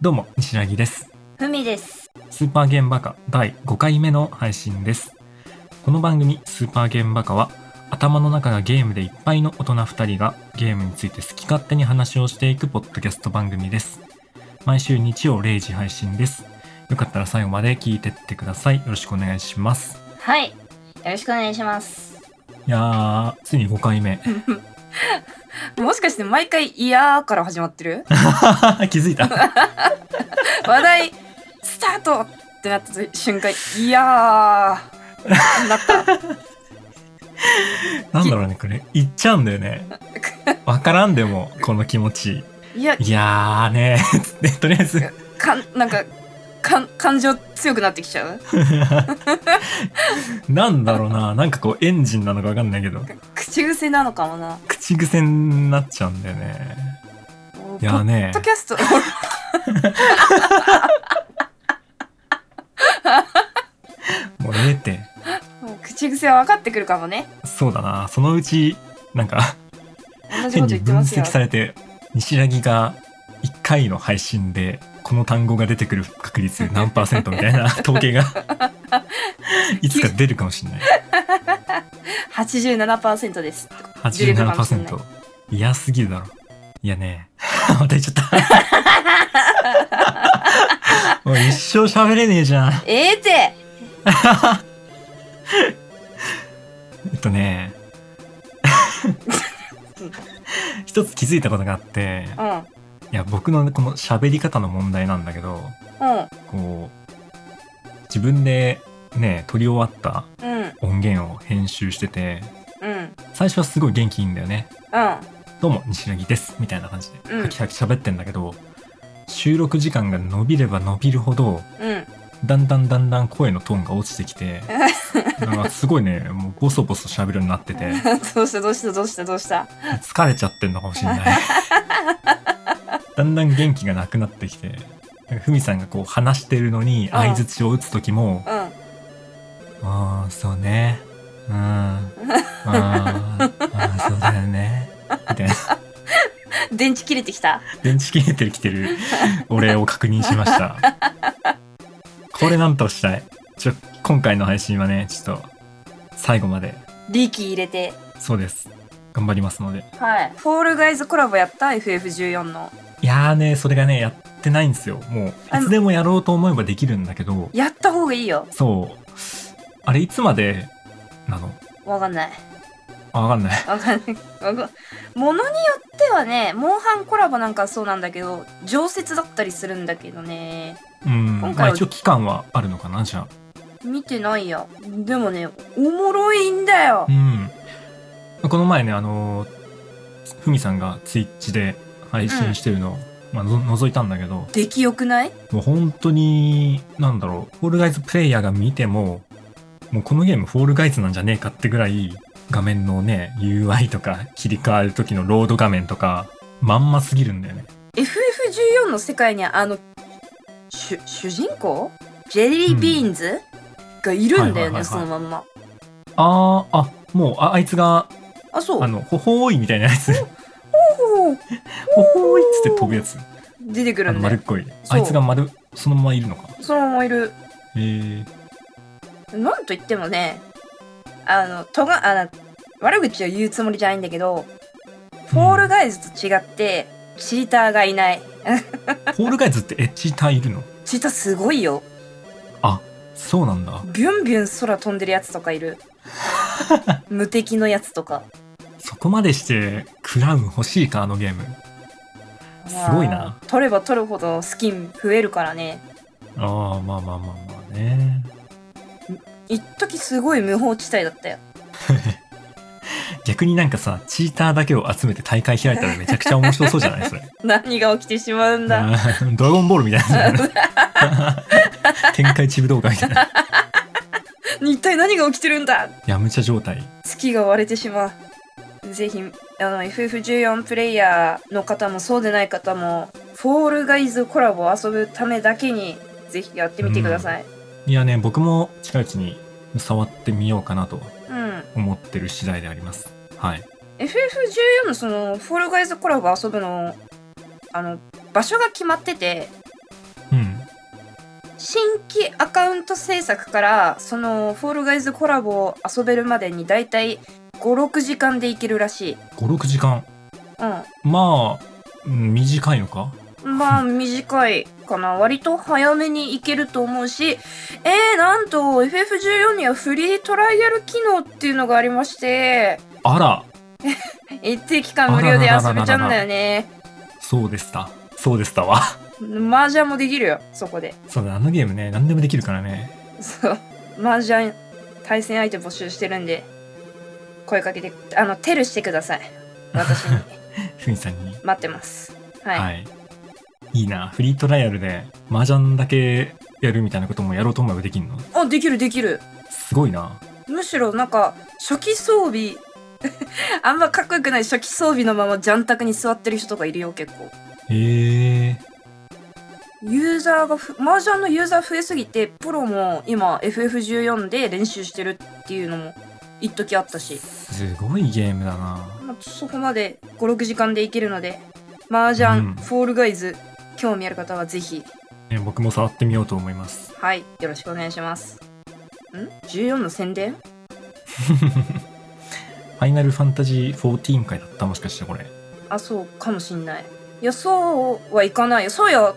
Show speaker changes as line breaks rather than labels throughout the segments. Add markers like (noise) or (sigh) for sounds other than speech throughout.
どうも、西柳です。
ふみです。
スーパーゲームバカ第5回目の配信です。この番組、スーパーゲームバカは、頭の中がゲームでいっぱいの大人2人がゲームについて好き勝手に話をしていくポッドキャスト番組です。毎週日曜0時配信です。よかったら最後まで聞いてってください。よろしくお願いします。
はい。よろしくお願いします。
いやー、ついに5回目。(laughs)
もしかして毎回「いやー」から始まってる？(laughs)
気づいた。(laughs)
話題スタートってなった瞬間「いやー」なった。(laughs)
なんだろうね、これ。言っちゃうんだよね。わからんでも、この気持ち。
いや
いやーねとりあえず。
かんなんかかん感情強くなってきちゃう？(laughs)
なんだろうな、なんかこうエンジンなのかわかんないけど、
口癖なのかもな。
口癖になっちゃうんだよね。いやーね
ポッドキャスト
もうええって。
口癖は分かってくるかもね。
そうだな、そのうち、なんか、
同じこと
変に分
言ってますよ
析。されて、西柳が1回の配信で、この単語が出てくる確率 (laughs) 何パーセントみたいな統計が、(laughs) いつか出るかもしれない。
87%です。出るかもしれない
87%。嫌すぎるだろ。いやね、また言っちゃった。(laughs) もう一生喋れねえじゃん。
ええって
えっとね、一つ気づいたことがあって、
うんうん
いや、僕のこの喋り方の問題なんだけど、こう、自分でね、撮り終わった
うん。
音源を編集してて、
うん。
最初はすごい元気いいんだよね。
うん。
どうも、西柳です。みたいな感じで、
うん。
ハキハキ喋ってんだけど、収録時間が伸びれば伸びるほど、
うん。
だんだんだんだん声のトーンが落ちてきて、(laughs) なんかすごいね、もうボソボソ喋るようになってて、(laughs)
どうしたどうしたどうしたどうした？
疲れちゃってんのかもしれない。だんだん元気がなくなってきて、なんかふみさんがこう話してるのに相づちを打つ時も、
うん
ああ、そうね。うん。(laughs) あーあー、そうだよね。みたいな。
電池切れてきた
電池切れてきてる俺を確認しました。これなんとしたい。ちょ、今回の配信はね、ちょっと、最後まで、
力入れて
そうです。頑張りますので。
はいフォールガイズコラボやった？FF14 の
いやーね、それがね、やってないんですよ。もう、
あ
いつでもやろうと思えばできるんだけど、
やった方がいいよ
そう。あれ、いつまでなの？
わかんない
あわかんない。
わかんないわかものによってはねモンハンコラボなんかそうなんだけど常設だったりするんだけどね
うん。
今回は
まあ一応期間はあるのかな、じゃあ。
見てないやでもねおもろいんだよ
うん。この前ね、あのー、ふみさんがツイッチで配信してるのを、まあ、の覗いたんだけど、
出来よくない？
もう本当に、なんだろう、フォールガイズプレイヤーが見ても、もうこのゲームフォールガイズなんじゃねえかってぐらい、画面のね、UI とか切り替わる時のロード画面とか、まんますぎるんだよね。
FF14 の世界にあの主主人公？ジェリービーンズ、がいるんだよねそのまんま。
あー、あ、もう、ああいつが、
あそう。
あの、ほほーいみたいなやつ、ほ
ほう
ほーいっつって飛ぶやつ。
出てく
あ
るんだよ
の丸っこい。あいつが丸、そのままいるのか。
そのままいる。
へえ
なんと言ってもねあのとがあの悪口を言うつもりじゃないんだけど、フォールガイズと違ってチーターがいない。(laughs)
フォールガイズってエッジターいるの？
チーターすごいよ。
あ、そうなんだ。
ビュンビュン空飛んでるやつとかいる。(laughs) 無敵のやつとか
そこまでして、クラウン欲しいか、あのゲーム。すごいな。
取れば取るほどスキン増えるからね
ああ、まあまあまあまあね。
一時すごい無法地帯だったよ (laughs)
逆になんかさ、チーターだけを集めて大会開いたらめちゃくちゃ面白そうじゃないそれ。(laughs)
何が起きてしまうんだ
うんドラゴンボールみたいなやつだよね。天下一武道会みたいな。(laughs)
一体何が起きてるんだ
やむちゃ状態。
月が割れてしまうぜひあの FF14 プレイヤーの方もそうでない方もフォールガイズコラボを遊ぶためだけにぜひやってみてください
いやね、僕も近いうちに触ってみようかなと
うん、
思ってる次第であります。はい。
FF14 のそのフォールガイズコラボ遊ぶのあの場所が決まってて新規アカウント制作からそのフォールガイズコラボを遊べるまでにだいたい56時間でいけるらしい。
56時間。
う
まあうん短いのか？
んまあ短いかな。割と早めにいけると思うし。えー、なんと FF14 にはフリートライアル機能っていうのがありまして。
あら。(laughs)
一定期間無料で遊べちゃうんだよね。
そうでした。そうでしたわ。
麻雀もできるよそこで。
そうだあのゲームね何でもできるからね。
そう。麻雀対戦相手募集してるんで声かけてあのテルしてください。私に。(laughs)
ふみさんに。
待ってます。はい、
はい、い、いな。フリートライアルで麻雀だけやるみたいなこともやろうと思えばできんの？
あできるできる。
すごいな。
むしろなんか初期装備 (laughs) あんまかっこよくない初期装備のままジャン卓に座ってる人とかいるよ結構。
へえ。
ユーザーがふ麻雀のユーザー増えすぎてプロも今 FF14 で練習してるっていうのも一時あったし、
すごいゲームだな。
まあ、そこまで56時間でいけるので麻雀、
うん。
フォールガイズ興味ある方はぜひ。
ね僕も触ってみようと思います。
はいよろしくお願いします。ん？14の宣伝？
ファイナルファンタジー14回だったもしかしてこれ。
あそうかもしんない。いやそうはいかない。よそうや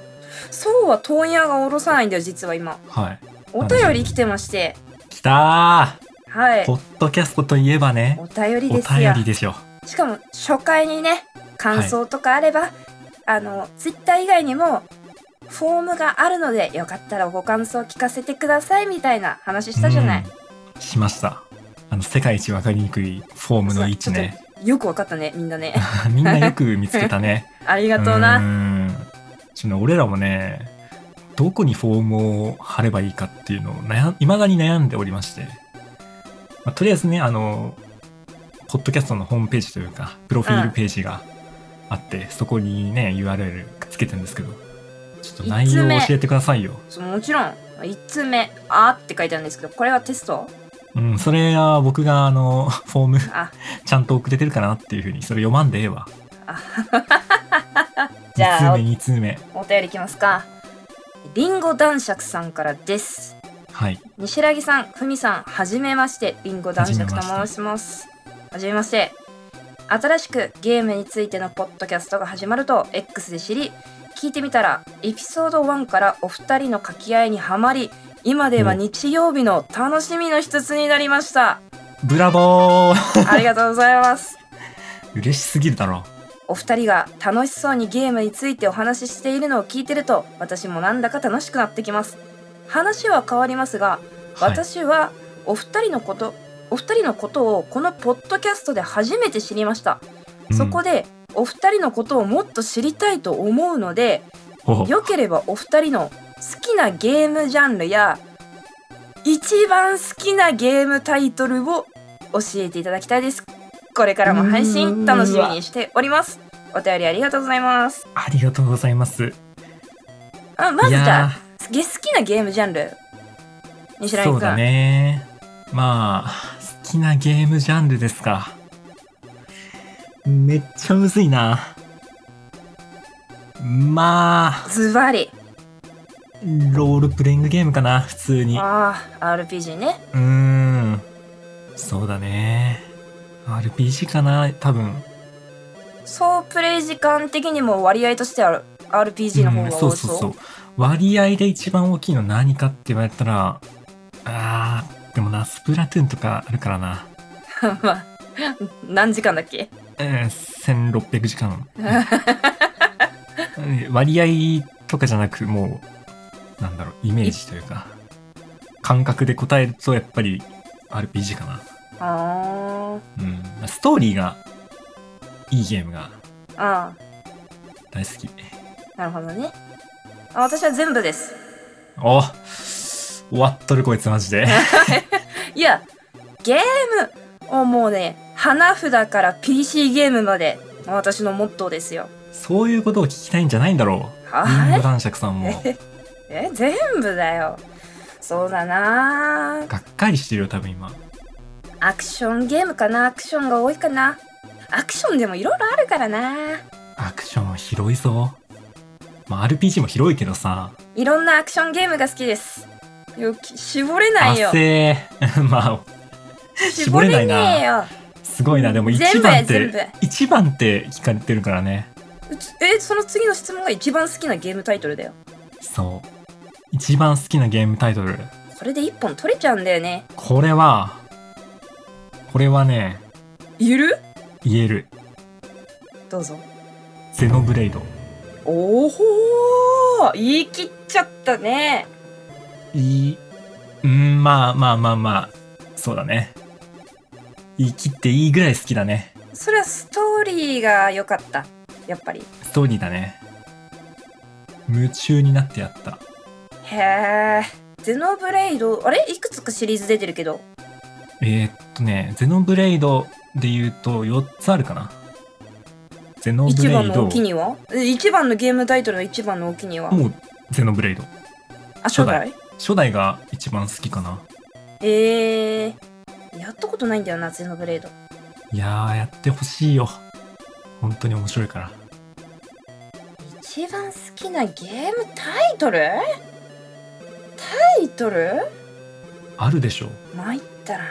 そうは問屋が下ろさないんだよ実は今。
はい。
お便り来てまして。
きた
はい。
ーポッドキャストといえばね
お便り
お
ですよ。
便りでしょ
しかも初回にね感想とかあれば、あのツイッター以外にもフォームがあるのでよかったらご感想聞かせてくださいみたいな話したじゃない、
うん。しました。あの世界一わかりにくいフォームの位置ね。
よくわかったねみんなね。(laughs)
みんなよく見つけたね。(laughs)
あり
あ
がとうな。
ん。ちょっとね俺らもねどこにフォームを貼ればいいかっていうのを悩いまだに悩んでおりまして、まあ、とりあえずねあのポッドキャストのホームページというかプロフィールページがあって、そこにね URL くっつけてるんですけどちょっと内容を教えてくださいよ。
もちろん。1つ目「あ」って書いてあるんですけどこれはテスト？
うんそれは僕があのフォーム
あ。
ちゃんと送れてるかなっていうふうにそれ読まんでええわ。
じゃあ
2通目2通目。
お便りいきますか。りんご男爵さんからです
はい
西良木さん、ふみさん、はじめまして、りんご男爵と申します。はじめまして。新しくゲームについてのポッドキャストが始まると X で知り、聞いてみたら、エピソード1からお二人の掛け合いにはまり、今では日曜日の楽しみの一つになりました。
ブラボー (laughs)
ありがとうございます。
嬉しすぎるだろ
お二人が楽しそうにゲームについてお話ししているのを聞いてると、私もなんだか楽しくなってきます。話は変わりますが、
はい。
私はお二人のことお二人のことをこのポッドキャストで初めて知りました、
うん。
そこでお二人のことをもっと知りたいと思うので
お。
よければお二人の好きなゲームジャンルや一番好きなゲームタイトルを教えていただきたいです。これからも配信楽しみにしております。お便りありがとうございます。
ありがとうございます。
あまずじゃあゲ好きなゲームジャンル？西良君
そうだね。まあ好きなゲームジャンルですか。めっちゃむずいな。まあ
ズバリ。
ロールプレイングゲームかな普通に。う
ああ RPG ね。
ーん。そうだね。RPG かな多分。
総プレイ時間的にも割合としては RPG の方が多そう,、
うんそうそうそう割合で一番大きいの何かって言われたらあーでもなスプラトゥーンとかあるからな。(laughs)
まあ何時間だっけ？
えー、1600時間。う (laughs) ん割合とかじゃなくもうなんだろうイメージというか感覚で答えるとやっぱり RPG かな。
あ
うん。ストーリーがいいゲームが大好き。
ーなるほどねあ私は全部です。
お終わっとるこいつマジで。(laughs)
いやゲームをもうね花札から PC ゲームまで私のモットーですよ。
そういうことを聞きたいんじゃないんだろう。
は
男爵さんも。
い (laughs) え全部だよ。そうだな。
がっかりしてるよ多分今。
アクションゲームかな？アクションが多いかな？アクションでもいろいろあるからな。
アクション広いぞまあ RPG も広いけどさ。
いろんなアクションゲームが好きです。よき絞れないよ。
汗 (laughs) まあ絞れないな。
ねえよ。
すごいな。でも一番って一番って聞かれてるからね。
えその次の質問が一番好きなゲームタイトルだよ。
そう。一番好きなゲームタイトル。
それで一本取れちゃうんだよね。
これはこれはね
いる？
言える。
どうぞ。
ゼノブレイド
おほー言い切っちゃったね。
いいうんまあまあまあまあ。そうだね。言い切っていいぐらい好きだね。
それはストーリーが良かった。やっぱり。
ストーリーだね。夢中になってやった。
へえゼノブレイドあれ？いくつかシリーズ出てるけど。
えー、っとねゼノブレイドで言うと4つあるかなゼノブレイド
一番のお気にはえ一番のゲームタイトルの一番のお気には？
もうゼノブレイド。
あ初代。
初代が一番好きかな。
えー、やったことないんだよなゼノブレイド。
いやーやってほしいよ。本当に面白いから。
一番好きなゲームタイトル？タイトル？
あるでしょ。
参ったな。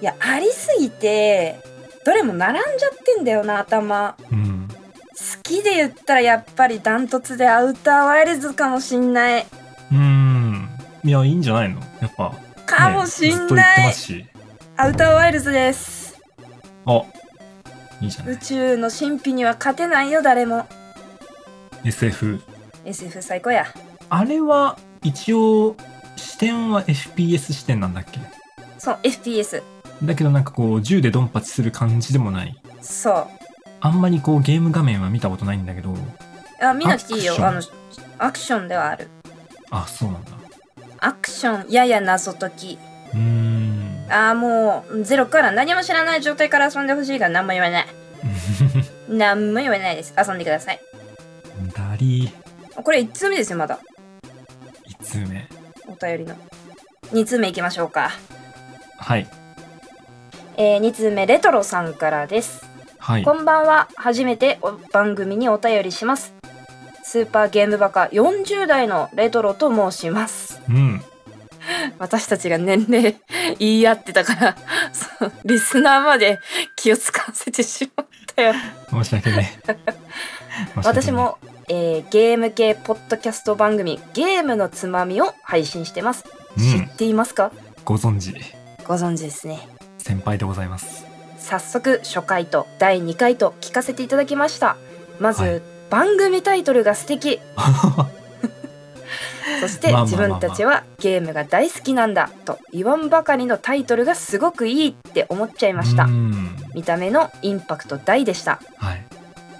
いやありすぎてどれも並んじゃってんだよな頭。
うん
好きで言ったらやっぱりダントツでアウターワイルズかもしんない。う
ーん。いやいいんじゃないの？やっぱ。
かもしんない、
ってますし。
アウターワイルズです。
あいいじゃない。
宇宙の神秘には勝てないよ誰も。
SF
SF 最高や。
あれは一応視点は FPS 視点なんだっけ？
そう FPS
だけどなんかこう銃でドンパチする感じでもない。
そう。
あんまりこうゲーム画面は見たことないんだけど。
あ見なくていいよ。
ア
あのアクションではある。
あそうなんだ。
アクションやや謎解き。
うーん。
あーもうゼロから何も知らない状態から遊んでほしいから何も言わない。(laughs) 何も言わないです。遊んでください。
ダリ
これ1通目ですよまだ。
1通目。
お便りの。2通目いきましょうか。
はい
えー、2通目レトロさんからです。
はい。
こんばんは。初めてお番組にお便りします。スーパーゲームバカ40代のレトロと申します。
うん。(laughs)
私たちが年齢 (laughs) 言い合ってたから (laughs) リスナーまで気を使わせてしまったよ。
申し訳ね申し訳ね
私も、えーゲーム系ポッドキャスト番組「ゲームのつまみ」を配信してます、
うん。
知っていますか？
ご存知。
ご存知ですね
先輩でございます。
早速初回と第2回と聞かせていただきました。まず、
はい。
番組タイトルが素敵。(laughs) そして自分たちはゲームが大好きなんだと言わんばかりのタイトルがすごくいいって思っちゃいました。
うん。
見た目のインパクト大でした。
はい。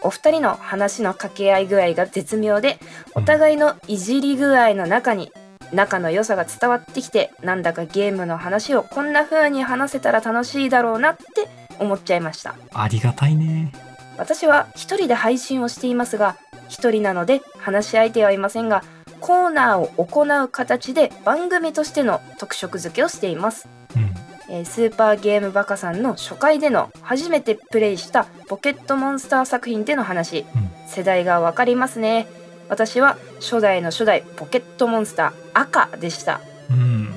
お二人の話の掛け合い具合が絶妙でお互いのいじり具合の中に仲の良さが伝わってきてなんだかゲームの話をこんな風に話せたら楽しいだろうなって思っちゃいました。
ありがたいね。
私は一人で配信をしていますが一人なので話し相手はいませんがコーナーを行う形で番組としての特色付けをしています、
うん。
えースーパーゲームバカさんの初回での初めてプレイしたポケットモンスター作品での話。
うん。
世代がわかりますね私は初代の初代ポケットモンスター赤でした。
うん。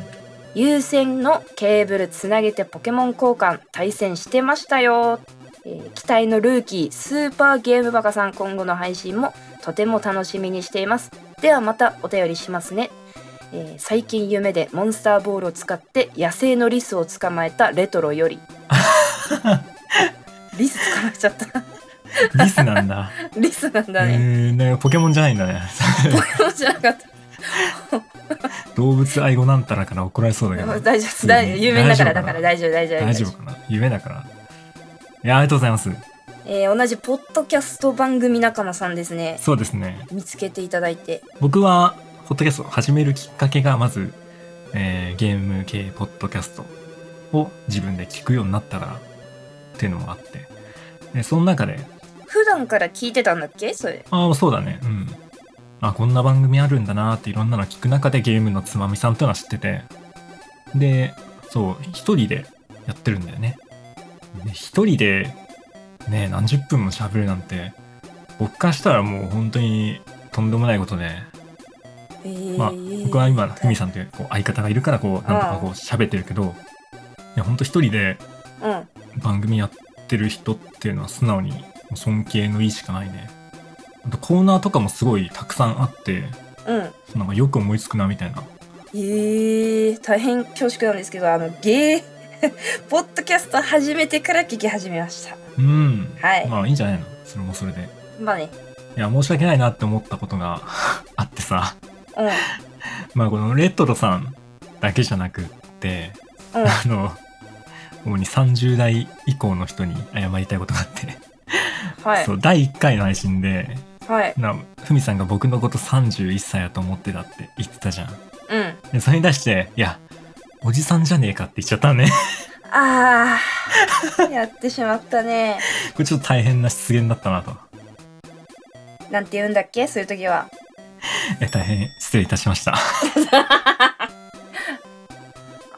有線のケーブルつなげてポケモン交換対戦してましたよ、えー期待のルーキースーパーゲームバカさん今後の配信もとても楽しみにしています。ではまたお便りしますね、えー最近夢でモンスターボールを使って野生のリスを捕まえたレトロより。(laughs) リス捕まえちゃった
リスなんだ。
リスなんだ
え
ね、
ー、なんかポケモンじゃないんだね。
ポケモンじゃなかった。(laughs)
動物愛護なんたらから怒られそうだけど。
大丈夫。大丈夫。有名だからだから。大丈夫大丈夫
大丈夫。かな。夢だから。いやありがとうございます。
えー同じポッドキャスト番組仲間さんですね。
そうですね。
見つけていただいて。
僕はポッドキャストを始めるきっかけがまず、えーゲーム系ポッドキャストを自分で聞くようになったからっていうのもあって。でその中で
普段から聞いてたんだっけ？それ。
ああそうだね。うん。あこんな番組あるんだなっていろんなの聞く中でゲームのつまみさんっていうのは知ってて。でそう一人でやってるんだよね。で一人でね何十分も喋るなんて僕からしたらもう本当にとんでもないことで、
えー
まあ、僕は今、ふみさんというこう相方がいるから、こう、なんとかこう喋ってるけど、いや、ほんと一人で
うん。
番組やってる人っていうのは素直に尊敬の意しかないね。あとコーナーとかもすごいたくさんあって、
うん。
なんかよく思いつくなみたいな。
えー、大変恐縮なんですけどあのゲー (laughs) ポッドキャスト始めてから聞き始めました。
うん。
はい。
まあいいんじゃないの？それもそれで。
まあね。
いや、申し訳ないなって思ったことが (laughs) あってさ、
うん。(laughs)
まあこのレトロさんだけじゃなくって、
うん。
あの、主に30代以降の人に謝りたいことがあって、(laughs)
はい。
そう、第1回の配信で、
はい。
な、ふみさんが僕のこと31歳やと思ってたって言ってたじゃん。
うん。
で、それに対して、いや、おじさんじゃねえかって言っちゃったね。
あー。(laughs) やってしまったね。
これちょっと大変な失言だったなと。
なんて言うんだっけ？そういう時は。
え、大変失礼いたしました。(laughs)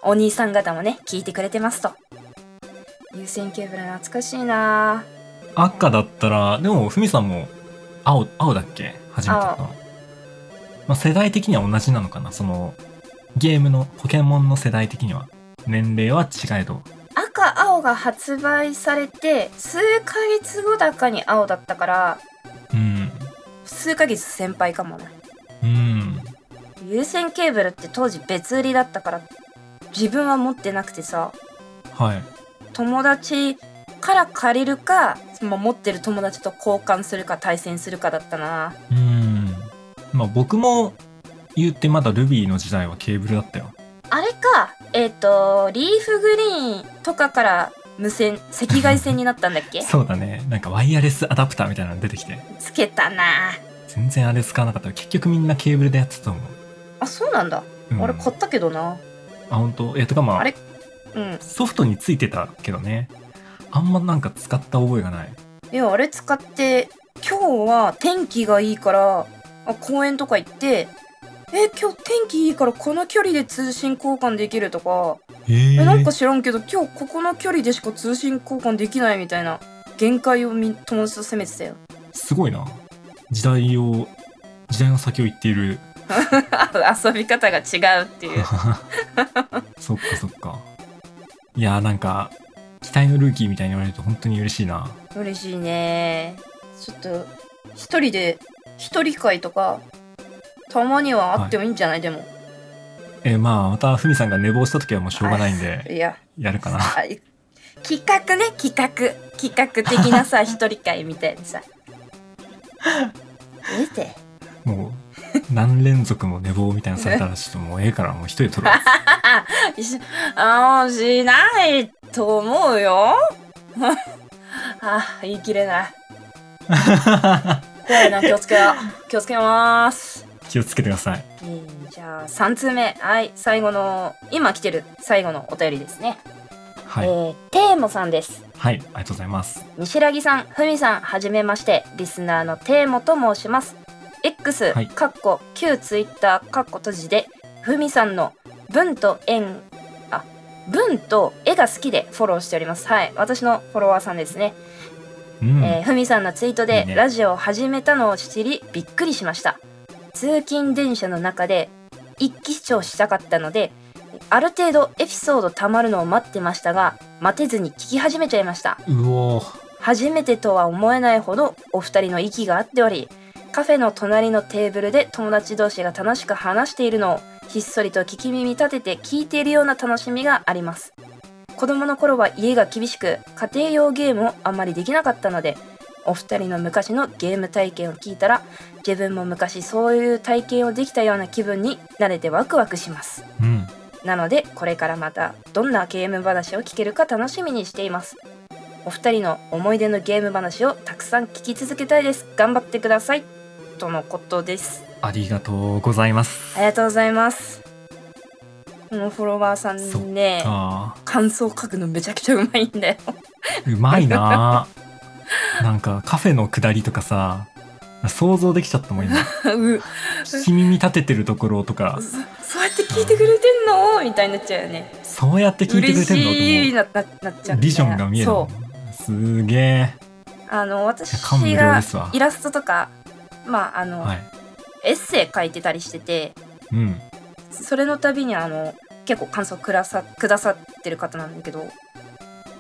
お兄さん方もね聞いてくれてますと。有線ケーブル懐かしいな
赤だったら、でも、ふみさんも、青、青だっけ？初めての。まあ、世代的には同じなのかな？その、ゲームの、ポケモンの世代的には。年齢は違えど。
赤青が発売されて数ヶ月後だかに青だったから
うん。
数ヶ月先輩かもね
うん。
有線ケーブルって当時別売りだったから自分は持ってなくてさ
はい。
友達から借りるか、まあ、持ってる友達と交換するか対戦するかだったな
うん。まあ僕も言ってまだルビーの時代はケーブルだったよ。
あれかえっ、とリーフグリーンとかから無線赤外線になったんだっけ？(laughs)
そうだね。なんかワイヤレスアダプターみたいなの出てきて。
つけたな
全然あれ使わなかった結局みんなケーブルでやってたと思う。
あそうなんだ、
うん、
あれ買ったけどな
あ、本当？いや、とかまあ
あれ？うん
ソフトについてたけどね。あんまなんか使った覚えがない。
いやあれ使って今日は天気がいいからあ公園とか行ってえ今日天気いいからこの距離で通信交換できるとか
え
なんか知らんけど今日ここの距離でしか通信交換できないみたいな限界をみ友達と攻めてたよ
すごいな。時代を、時代の先を行っている。(laughs)
遊び方が違うっていう (laughs)
そっかそっか。いやーなんか、期待のルーキーみたいに言われると本当に嬉しいな。
嬉しいね。ちょっと一人で一人会とかたまにはあってもいいんじゃない、でも。
えーまあ、またふみさんが寝坊した時はもうしょうがないんで、
いや。
やるかな。
企画ね企画。企画的なさ (laughs) 一人会みたいにさ。ええて。
もう、何連続も寝坊みたいなのされたらちょっともうええから、もう一人で撮ろう。(laughs)
しあーしないと思うよ。(laughs) あ言い切れない。怖いな気をつけよう。気をつけます。
気をつけてください。
えーじゃあ3通目。はい最後の今来てる最後のお便りですね、
はい。
えーテーモさんです。
はい、ありがとうございます。
西良木さん、ふみさん、はじめまして、リスナーのテーモと申します。X、
はい。
かっこ旧ツイッター、かっこ閉じで、ふみさんの文と円、あ、文と絵が好きでフォローしております。はい、私のフォロワーさんですね。
うん。
えーふみさんのツイートでラジオを始めたのを知り、びっくりしました。通勤電車の中で一気視聴したかったので、ある程度エピソードたまるのを待ってましたが、待てずに聞き始めちゃいました。
うおー
初めてとは思えないほどお二人の息が合っておりカフェの隣のテーブルで友達同士が楽しく話しているのをひっそりと聞き耳立てて聞いているような楽しみがあります。子供の頃は家が厳しく家庭用ゲームをあまりできなかったのでお二人の昔のゲーム体験を聞いたら自分も昔そういう体験をできたような気分になれてワクワクします。
うん。
なのでこれからまたどんなゲーム話を聞けるか楽しみにしています。お二人の思い出のゲーム話をたくさん聞き続けたいです。頑張ってくださいとのことです。
ありがとうございます。
ありがとうございます。このフォロワーさんね
あ
感想書くのめちゃくちゃうまいんだよ。
ーうまいな。ーなんかカフェの下りとかさ、想像できちゃったもん今。(laughs)
う
聞き耳立ててるところとか、
そそうやって聞いてくれてんの？みたいになっちゃうよね。
そうやって聞いてくれてんの？
嬉しい
と
なななっちゃう。
ビジョンが見える。すげえ。
うあの私がイラストとかまああの、
はい。
エッセイ書いてたりしてて
うん。
それの度にあの結構感想くださくださってる方なんだけど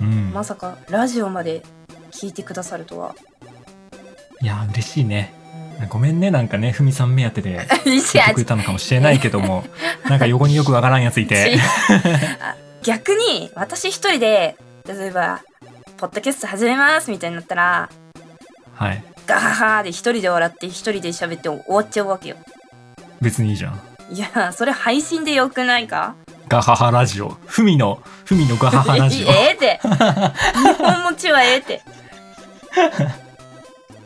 うん。
まさかラジオまで聞いてくださるとは。
いや、嬉しいね。ごめんね、なんかね、ふみさん目当てで (laughs) 聞いてくれたのかもしれないけども、(laughs) なんか横によくわからんやついて。(laughs)
あ逆に私一人で例えば「ポッドキャスト始めます」みたいになったら
はい。
ガハハで一人で笑って一人で喋って終わっちゃうわけよ。
別にいいじゃん。
いやそれ配信でよくないか？
ガハハラジオ。ふみの、ふみのガハハラジオ。(laughs)
ええって日本持ちはええって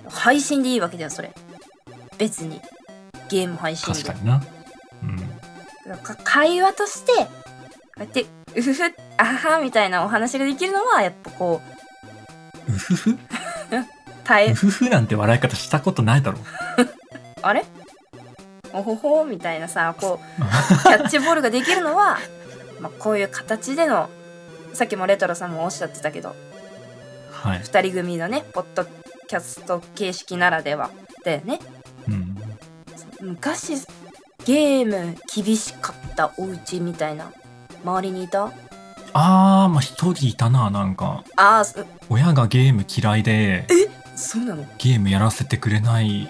配信でいいわけだよそれ別にゲーム配信で
確かにな。うん。
か会話としてこうやってうふふあははみたいなお話ができるのはやっぱこう
うふふ？(laughs)
耐え
うふふなんて笑い方したことないだろ。(laughs)
あれ？おほほみたいなさこうキャッチボールができるのは、(laughs) まあ、こういう形でのさっきもレトロさんもおっしゃってたけど
はい。
2人組のねポッドキャスト形式ならではだよね
うん。
昔ゲーム厳しかったお家みたいな周りにいた？
あー、まあ一人いたな、なんか。
ああそ
親がゲーム嫌いで、
そうなの？
ゲームやらせてくれない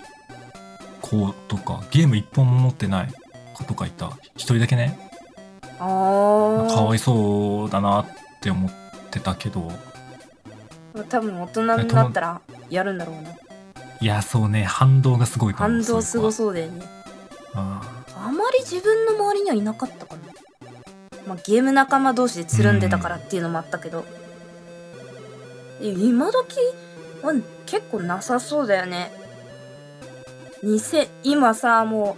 子とか、ゲーム一本も持ってない子とかいた？一人だけね。
あー
かわいそうだなって思ってたけど、
多分大人になったらやるんだろうない
や、そうね、反動がすごいと思う。
反動すご
う
そうだよね
いう子は。
あまり自分の周りにはいなかったかな、まあ、ゲーム仲間同士でつるんでたからっていうのもあったけど、え今時は結構なさそうだよね2000今さも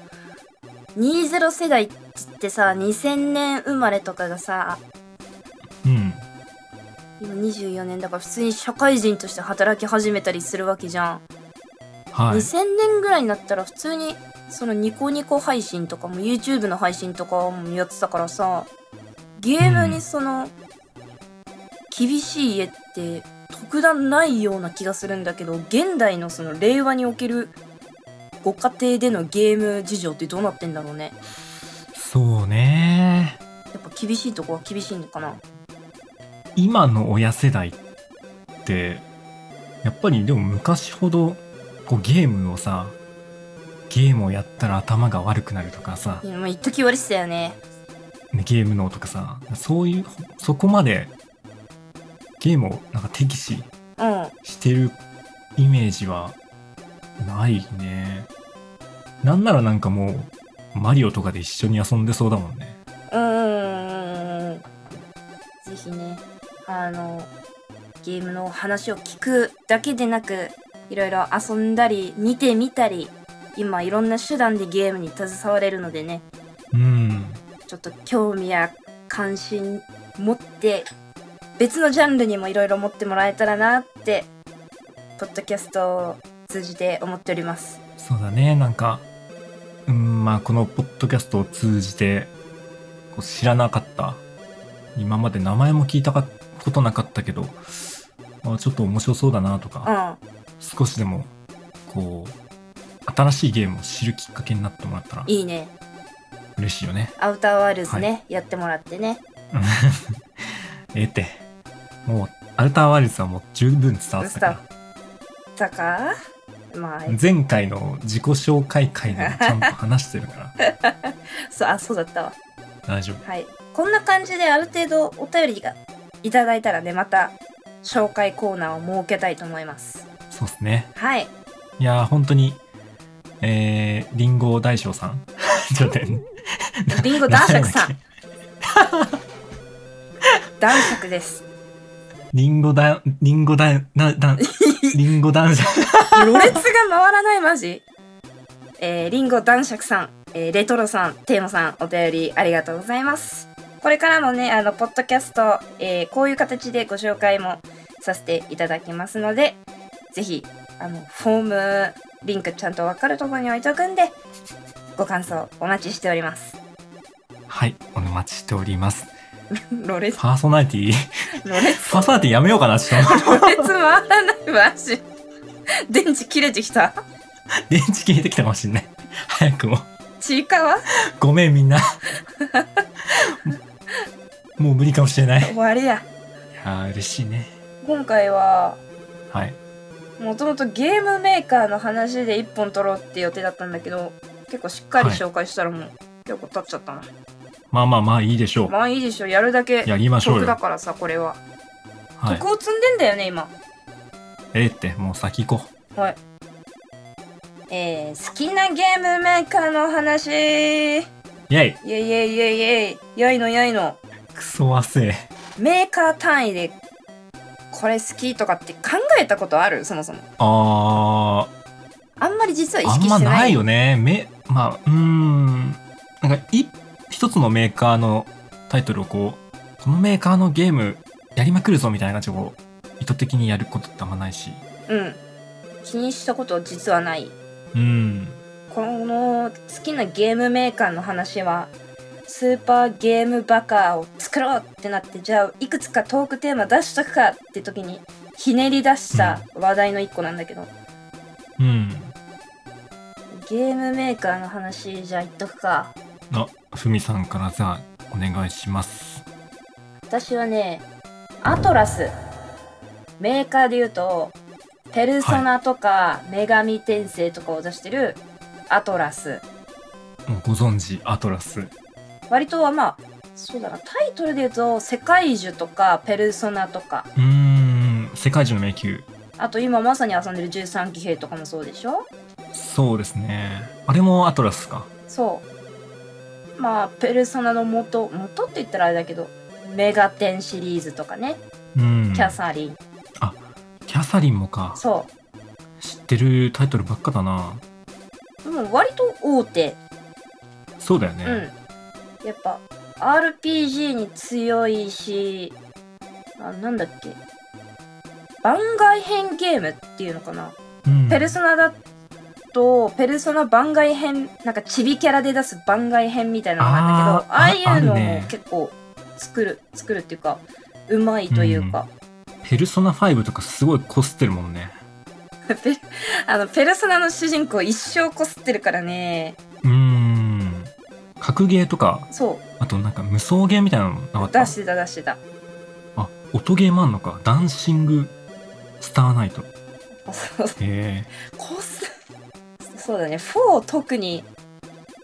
う20世代って言ってさ2000年生まれとかがさ
うん。
今24年だから普通に社会人として働き始めたりするわけじゃん、
はい。
2000年ぐらいになったら普通にそのニコニコ配信とかも YouTube の配信とかもやってたからさゲームにその、厳しい家って特段ないような気がするんだけど現代のその令和におけるご家庭でのゲーム事情ってどうなってんだろうね。
そうね。
やっぱ厳しいとこは厳しいのかな。
今の親世代って、やっぱりでも昔ほど、こうゲームをさ、ゲームをやったら頭が悪くなるとかさ。
一時言われてたよね。
ねゲーム脳とかさ、そういう、そこまでゲームをなんか敵視
うん
してるイメージはないね。なんならなんかもう、マリオとかで一緒に遊んでそうだもんね。
うん。ぜひねあのゲームの話を聞くだけでなくいろいろ遊ん。だり見てみたり今いろん。な手段でゲームに携われるのでね
うん。
ちょっと興味や関心持って別のジャンルにもいろいろ持ってもらえたらなってポッドキャストを通じて思っております。
そうだね、なんか、うん、まあこのポッドキャストを通じて、こう知らなかった、今まで名前も聞いたかことなかったけど、あちょっと面白そうだなと
う
か、
ん。
少しでも、こう、新しいゲームを知るきっかけになってもらったら
いいね。
嬉しいよね。
アウターワールズね、やってもらってね。(laughs)
ええって、もう、アルターワールズはもう十分伝わってたか
だか？まあ
ら、前回の自己紹介会でもちゃんと話してるから、(laughs)
そうあそうだったわ。
大丈夫。
はい。こんな感じである程度お便りがいただいたらねまた紹介コーナーを設けたいと思います。
そうっすね。
はい。
いやー、本当に、えー、リンゴ大将さん。(laughs) ちょっと待って、
リンゴ男爵さん。(laughs) 男爵です。
けリンゴだ、リンゴだ、な、だ、(laughs) リンゴ男爵。
ろれつが回らないマジ？えー、リンゴ男爵さん、えーレトロさんテーマさんお便りありがとうございますこれからもねあのポッドキャスト、えーこういう形でご紹介もさせていただきますのでぜひあのフォームリンクちゃんと分かるところに置いとくんでご感想お待ちしております
はい、お待ちしております。
ろれつ
パーソナリティ、
ろれつ
パーソナリティやめようかな、ちょっと。
ろれつ回らないマジ電池切れてきた
電池消えてきたかもしんない。早くも。
ちいかわ？
ごめんみんな。もう無理かもしれない。い
終わりや
やー嬉しいね。
今回は
はい。
もともとゲームメーカーの話で一本取ろうって予定だったんだけど結構しっかり紹介したらもう、結構経っちゃったな
まあまあまあいいでしょう。
まあいいでしょやるだけ
やりましょうよ。
得だからさこれは、
はい。
得を積んでんだよね今
ええって、もう先行こ
はいえー、好きなゲームメーカーの話イエ
う。イェイ
イイエイイエイイエイやいのやいの
クソ汗。
メーカー単位でこれ好きとかって考えたことある？そもそも
あ
あんまり実は意識してない
まないよね。め、まあ、うーん。なんか、い、一つのメーカーのタイトルをこう、このメーカーのゲームやりまくるぞみたいな感じでこう、意図的にやることってあんまないし。
うん気にしたこと実はない
うん。
この好きなゲームメーカーの話はスーパーゲームバカーを作ろうってなってじゃあいくつかトークテーマ出しとくかって時にひねり出した話題の一個なんだけど、
うん。
ゲームメーカーの話じゃあ言っとくか
あ、ふみさんからじゃあ、お願いします。
私はねアトラスメーカーで言うとペルソナとか女神転生とかを出してるアトラス
もうご存知、アトラス。
割とはまあそうだなタイトルで言うと世界樹とかペルソナとか
うーん、世界中の迷宮。
あと今まさに遊んでる13騎兵とかもそうでしょ？
そうですね。あれもアトラスか。
そうまあペルソナの元元って言ったらあれだけどメガテンシリーズとかね
うん。
キャサリン、
キャサリンもか。
そ
知ってるタイトルばっかだな。
うでも割と大手
そうだよね。
うんやっぱ RPG に強いしあなんだっけ番外編ゲームっていうのかな、
うん。
ペルソナだとペルソナ番外編なんかチビキャラで出す番外編みたいなのがあるんだけど
あー
ああいうのも結構作る作るっていうかうまいというか、
ペルソナ5とかすごいこすってるもんね。(laughs)
ペあのペルソナの主人公一生こすってるからね
うーん。格ゲーとか、
そ
あとなんか無双ゲーみたいなのなかった？
う出してた出してた
あ、音ゲーもあんのか。ダンシングスターナイト。
そう
へえ。
こすそうだね。4特に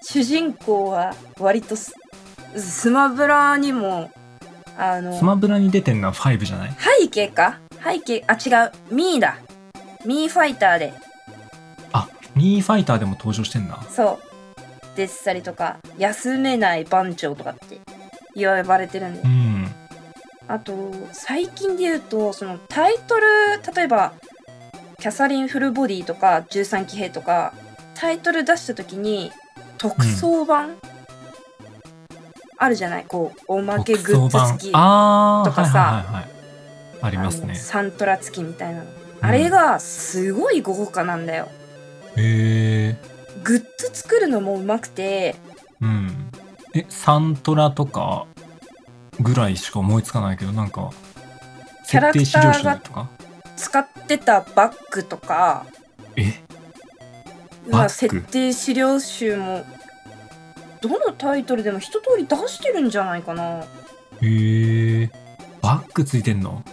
主人公は割とススマブラにもあの
スマブラに出てんのは5じゃない？
背景か？背景あ違う。ミーだ。ミーファイターで。
あ、ミーファイターでも登場してんだ。
そう。出てたりとか休めない番長とかって呼ばれてるんで
うん。
あと最近で言うとそのタイトル例えばキャサリン・フルボディとか13騎兵とかタイトル出した時に特装版、あるじゃない？こうおまけグッズ付きとかさ。
はいはいはいはい。ありますね。
サントラ付きみたいなの、あれがすごい豪華なんだよ。
へえ。
グッズ作るのもうまくて。
うん。え、サントラとかぐらいしか思いつかないけど、なんか、
キャラクターが使ってたバッグとか。
え？
まあ設定資料集もどのタイトルでも一通り出してるんじゃないかな。
へえ。バッグついてんの？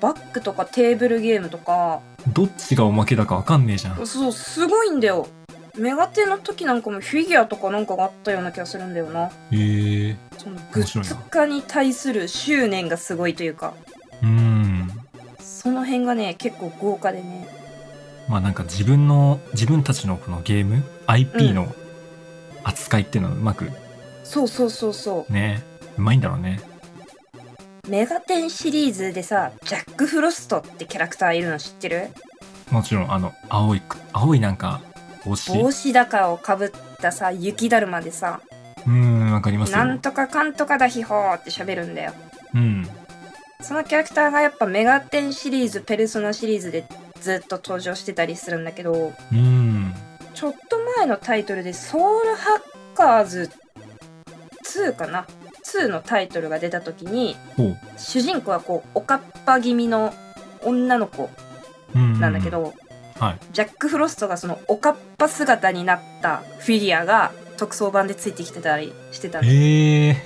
バッグとかテーブルゲームとか。
どっちがおまけだかわかんねえじゃん。
そうすごいんだよ。メガテンの時なんかもフィギュアとかなんかがあったような気がするんだよな。
へえ。
そのグッズ化に対する執念がすごいというか。
うん。
その辺がね結構豪華でね
まあなんか自分の、自分たちのこのゲーム、IP の扱いっていうのはうまく
そうそうそうそ
ね、うまいんだろうね。
うメガテンシリーズでさジャック・フロストってキャラクターいるの知ってる？
もちろん、あの、青いく、青いなんか、帽子。
帽子高をかぶったさ雪だるまでさ
うん、わかりますよ。
なんとかかんとかだひほーって喋るんだよ
うん。
そのキャラクターがやっぱメガテンシリーズペルソナシリーズでずっと登場してたりするんだけど
うん。
ちょっと前のタイトルでソウルハッカーズ2かな？2のタイトルが出た時に。主人公はこうおかっぱ気味の女の子
うん。
なんだけ。ど、
はい
ジャック・フロストがそのおかっぱ姿になったフィギュアが特装版でついてきてたりしてたの
へえ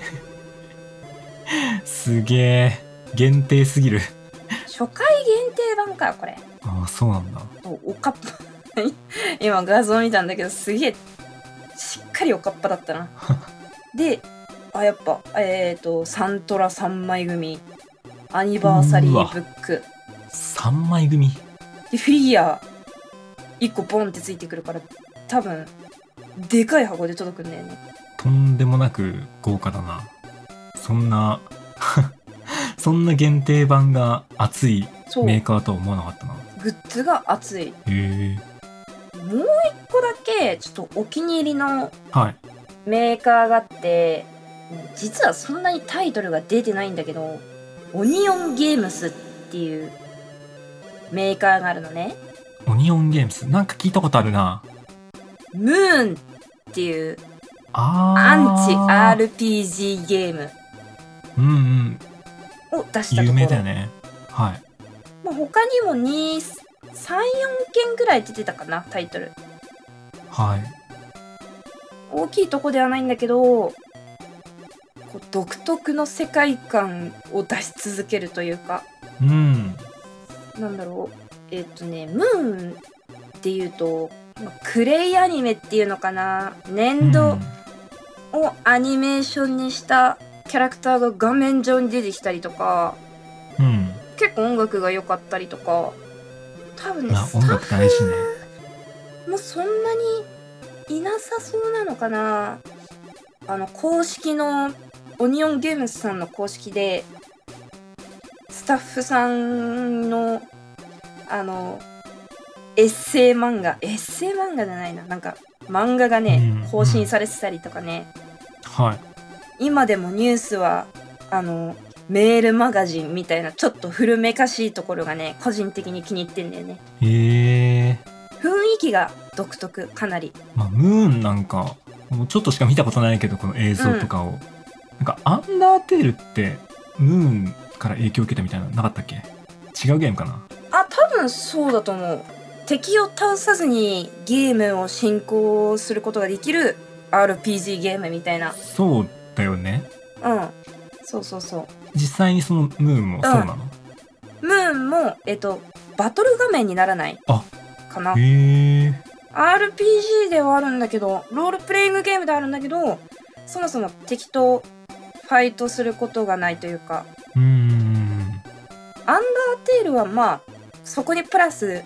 (laughs) すげえ限定すぎる
初回限定版かよこれ
ああそうなんだ。
おかっぱ。(laughs) 今画像見たんだけどすげえしっかりおかっぱだったな。(laughs) であやっぱえっ、とサントラ3枚組。アニバーサリーブック。
3枚組？
でフィギュア1個ボンってついてくるから多分でかい箱で届くんだよね。
とんでもなく豪華だな。そんな (laughs) そんな限定版が熱いメーカーとは思わなかったな
グッズが熱い。
へえ。
もう一個だけちょっとお気に入りの
はい。
メーカーがあって実はそんなにタイトルが出てないんだけどオニオンゲームスっていうメーカーがあるのね。
オニオンゲームス？なんか聞いたことあるな。
ムーンっていう
あ
アンチ
ー
RPG ゲーム
うんうん。
を出したと
有
ころ。
名だよね。はい
まあ、他にも234件ぐらい出てたかなタイトル。
はい。
大きいとこではないんだけどこう独特の世界観を出し続けるというか。
うん。
なんだろう。えっ、とねムーンっていうと、まあクレイアニメっていうのかな。粘土をアニメーションにしたキャラクターが画面上に出てきたりとか。
うん、うん
結構音楽が良かったりとか多分ね
あ音
スタッ
楽大事ね。
フもそんなにいなさそうなのかな。あの公式のオニオンゲームズさんの公式でスタッフさんのあのエッセイ漫画エッセイ漫画じゃないな。なんか漫画がね
うん。
更新されてたりとかね、
はい。
今でもニュースはあのメールマガジンみたいなちょっと古めかしいところがね個人的に気に入ってんだよね。
へえ
雰囲気が独特かなり。
まあムーンなんかもうちょっとしか見たことないけどこの映像とかを、なんかアンダーテールってムーンから影響を受けたみたいなのなかったっけ？違うゲームかな？
あ多分そうだと思う。敵を倒さずにゲームを進行することができる RPG ゲームみたいな。
そうだよね。
うんそうそうそう。
実際にそのムーンもそうなの、
ムーンもえっとバトル画面にならない
あ。
かな。
へえ。
RPG ではあるんだけどロールプレイングゲームではあるんだけどそもそも敵とファイトすることがないというか。
うーん
アンダーテールはまあそこにプラス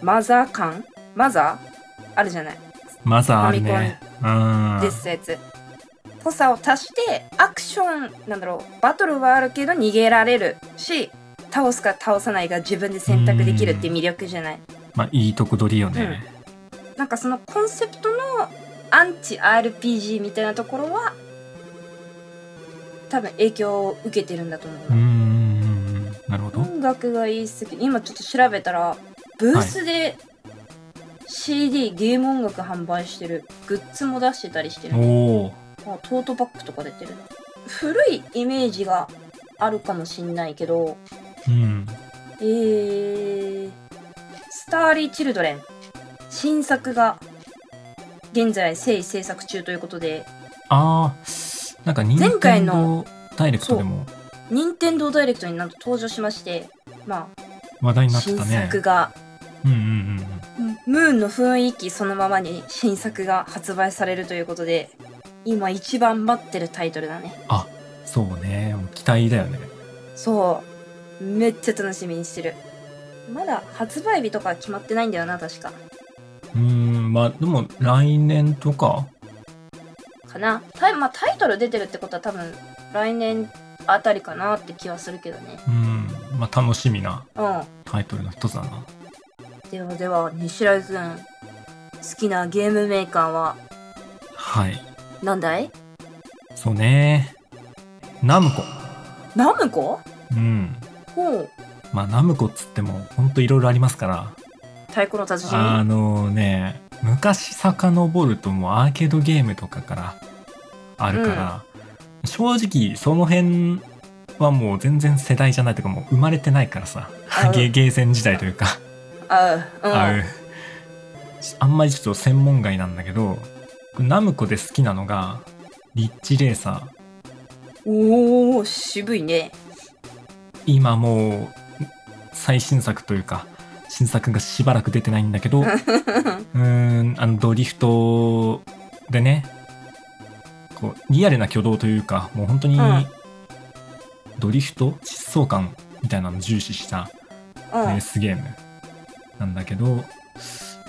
マザー感？マザー？あるじゃない？
まずあるね。うん。
ですやつぽさを足してアクションなんだろうバトルはあるけど逃げられるし倒すか倒さないが自分で選択できるって魅力じゃない？
まあいいとこ取りよね、
なんかそのコンセプトのアンチ RPG みたいなところは多分影響を受けてるんだと思う。
うーんなるほど。
音楽がいいすぎ今ちょっと調べたらブースで CD、ゲーム音楽販売してるグッズも出してたりしてる。
おお
あトートバッグとか出てるな古いイメージがあるかもしんないけど。
うん。
えー、スターリー・チルドレン新作が現在制制作中ということで。
あーなんか任
前回
天
の
堂ダイレクトでも
任天堂ダイレクトになんと登場しましてま
話題に
あ新
なってたね。
作が。
うんうん。うん。
ムーンの雰囲気そのままに新作が発売されるということで今一番待ってるタイトルだね。
そうね。期待だよね。
そう。めっちゃ楽しみにしてる。まだ発売日とか決まってないんだよな確か。
うーんまあでも来年とか？
かな。タイ,、まあ、タイトル出てるってことは多分来年あたりかなって気はするけどね。
うんまあ楽しみな
うん。
タイトルの一つだな。
ではでは西来くん好きなゲームメーカーは？
はい
何だい？
そうね。ナムコ。
ナムコ？
うん。
ほう。
まあナムコっつってもほんといろいろありますから。
太鼓の達人？
あのね昔遡るともうアーケードゲームとかからあるから、正直その辺はもう全然世代じゃないというかもう生まれてないからさ
う。ん
ゲゲーセン時代というか。
あうん。
あう。あんまりちょっと専門外なんだけどナムコで好きなのがリッチレーサー。
おお渋いね。
今もう最新作というか新作がしばらく出てないんだけど (laughs) うーんあのドリフトでねこうリアルな挙動というかもう本当に
うん。
ドリフト疾走感みたいなのを重視した
うん。
レースゲームなんだけど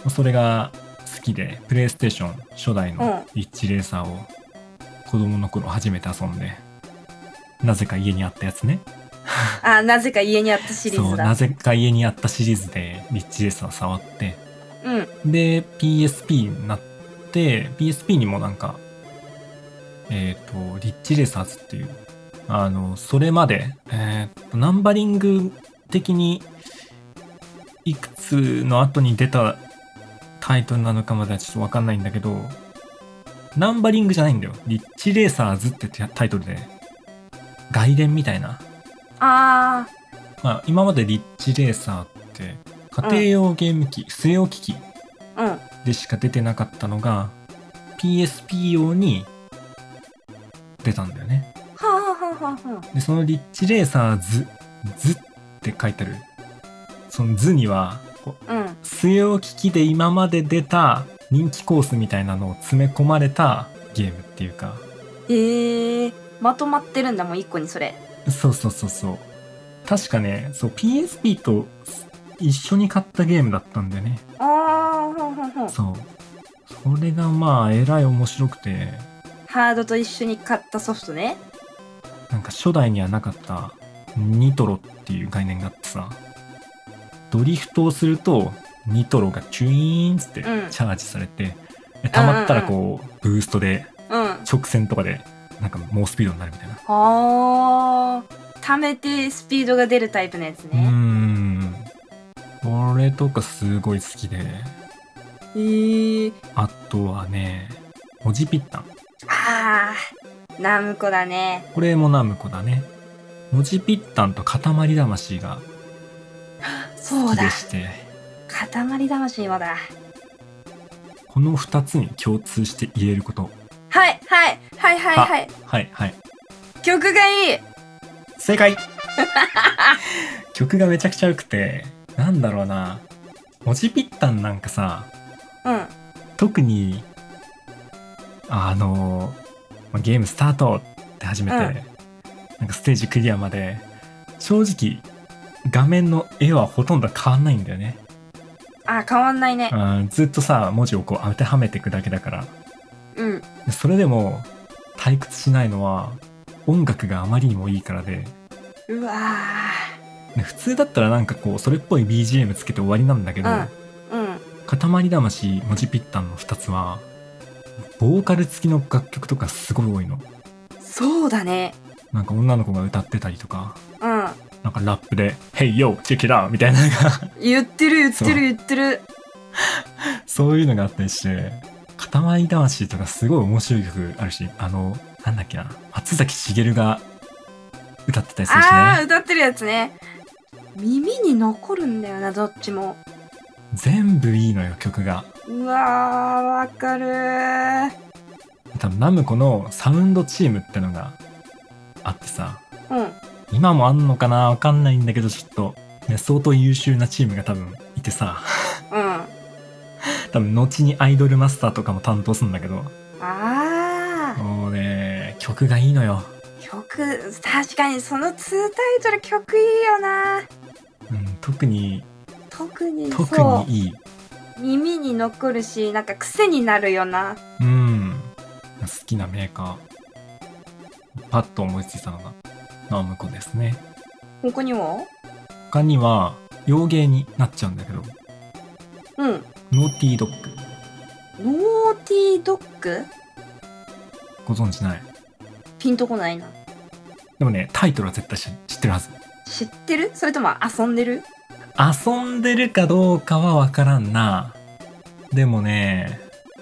それが好きでプレイステーション初代
うん。
のリッチレーサーを子供の頃初めて遊んでなぜか家にあったやつね。
あなぜか家にあったシリー
そうなぜか家にあったシリーズでリッチレーサー触って。
うん。
で PSP になって PSP にもなんかえっ、とリッチレーサーズっていうあのそれまで、えーとナンバリング的にいくつの後に出たタイトルなのかまではちょっとわかんないんだけどナンバリングじゃないんだよ。リッチレーサーズってタイトルで。外伝みたいな。
あ
まあ、今までリッチレーサーって家庭用ゲーム機、据え置き機でしか出てなかったのが PSP 用に出たんだよね。
はあはあはあはあ。
でそのリッチレーサーズズって書いてある。その図にはこう
うん。
据え置き機で今まで出た人気コースみたいなのを詰め込まれたゲームっていうか。
えー、まとまってるんだもん一個にそれ。
そうそうそうそう。確かねそう PSP と一緒に買ったゲームだったんだよね。
ああほんほんほん。
そう。それがまあ、えらい面白くて、
ハードと一緒に買ったソフトね。
なんか初代にはなかったニトロっていう概念があってさ、ドリフトをすると、ニトロがチュイーンっつってチ
うん。
ャージされて、で溜まったらこう、ブーストで、
うん。
直線とかで、なんか猛スピードになるみたいな。
はあ貯めてスピードが出るタイプのやつね。
ん。これとかすごい好きで、
え。ー、
あとはね、文字ピッタン。
あー。ナムコだね。
これもナムコだね。文字ピッタンと塊魂が
そうだ。
でして、
塊魂もだ。
この2つに共通して言えること。
はいはいはいはいはい。
はいはい。
曲がいい。
正解。(laughs) 曲がめちゃくちゃ良くて、なんだろうな。文字ピッタンなんかさ、
うん。
特に、あの、まあゲームスタートって始めて、
うん。
なんかステージクリアまで、正直、画面の絵はほとんど変わんないんだよね。
あ変わんないね。
うんずっとさ、文字をこう当てはめていくだけだから。
うん。
でそれでも退屈しないのは音楽があまりにもいいからで。
うわ
で普通だったらなんかこうそれっぽい BGM つけて終わりなんだけど、
うんーうん。
塊魂文字ピッタンの2つはボーカル付きの楽曲とかすごい多いの。
そうだね。
なんか女の子が歌ってたりとか。
うん
なんかラップで「Hey yo check it out」みたいなのが。
言ってる言ってる言ってる。
そういうのがあったりして塊魂とかすごい面白い曲あるしあのなんだっけな松崎しげるが歌ってたりするしね。
ああー歌ってるやつね。耳に残るんだよなどっちも。
全部いいのよ曲が。
うわーわかるー。
多分ナムコのサウンドチームってのがあってさ。
うん
今もあんのかなわかんないんだけどちょっと、ね、相当優秀なチームが多分いてさ。
うん。
多分後にアイドルマスターとかも担当するんだけど。
ああ
もうね曲がいいのよ、
曲確かにその2タイトル曲いいよな。
うん、特に
特に
特
そ
にいい。う。
耳に残るしなんか癖になるよな。
うん。好きなメーカー。パッと思いついたのがナムコですね。
他には？
他には洋ゲーになっちゃうんだけど。
うん。
ノーティードッグ
ノーティードッグ
ご存知ない？
ピンとこないな。
でもねタイトルは絶対知、知ってるはず。
知ってる？それとも遊んでる？
遊んでるかどうかはわからんな。でもね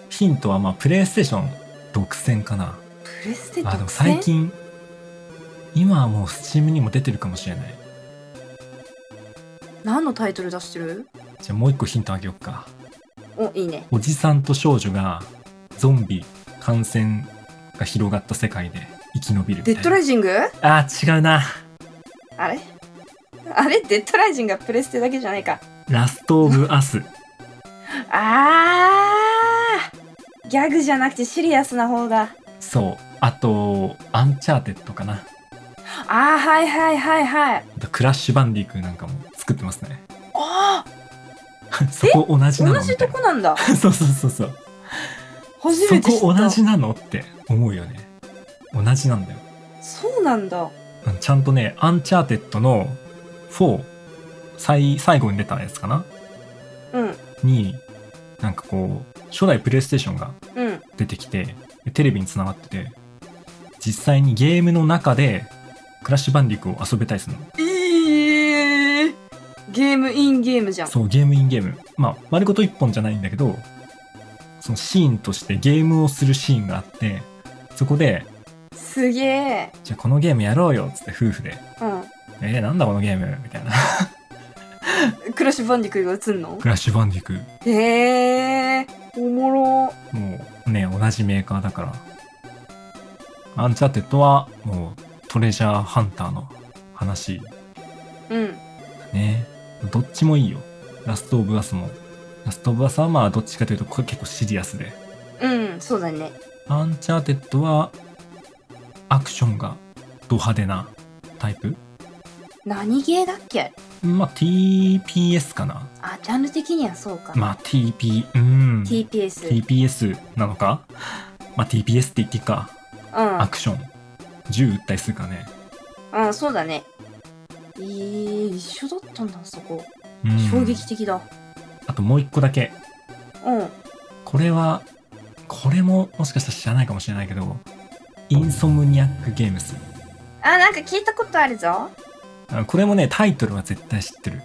ヒントはまあプレイステーション独占かな。
プレステ
あでも最近今はもうスチームにも出てるかもしれない
何のタイトル出してる？
じゃあもう一個ヒントあげようか。
おいいね
おじさんと少女がゾンビ感染が広がった世界で生き延びる。
デッドライジング？
あー違うな。
あれ？あれ？デッドライジングはプレステだけじゃないか
ラストオブアス。(laughs)
あーギャグじゃなくてシリアスな方だ
そう。あと、アンチャーテッドかな。
あーはいはいはいはい
あとクラッシュバンディクーなんかも作ってますね。
あ (laughs)
そこ同じ
ー同じ
なのみたい
とこなんだ
な。(laughs) そうそうそうそう。そ
初めて知った
こ同じなのって思うよね。同じなんだよ。
そうなんだ
うんちゃんとね、アンチャーテッドの4、最、最後に出たやつかな？
うん
に、なんかこう、初代プレイステーションが
うん
出てきて、テレビにつながってて、実際にゲームの中で、クラッシュバンディクーを遊べたりするの。
えー、ゲームインゲームじゃん
そう、ゲームインゲーム。まあ、丸ごと一本じゃないんだけど、そのシーンとしてゲームをするシーンがあって、そこで、
すげえ
じゃあこのゲームやろうよっつって夫婦で、
う
えー、なんだこのゲームみたいな。
んクラッシュバンディクーが映んの？
クラッシュバンディクー。
へえおもろ
もうね、同じメーカーだから。アンチャーテッドはもうトレジャーハンターの話
うん
ね。どっちもいいよ。ラストオブアスも。ラストオブアスはまあどっちかというとこれ結構シリアスで。
うんそうだね
アンチャーテッドはアクションがド派手なタイプ？
何ゲーだっけ？
まあ TPS かな。
あジャンル的にはそうか、
まあ TP、うん。
TPS
TPS なのか？まあ TPS って言っていいか。
うん
アクション。銃撃ったりするからね。
うんそうだねえー、一緒だったんだそこ
うん
衝撃的だ
あともう一個だけ。
うん
これは、これももしかしたら知らないかもしれないけど、インソムニアックゲームス。
あなんか聞いたことあるぞ
あこれもね、タイトルは絶対知ってる。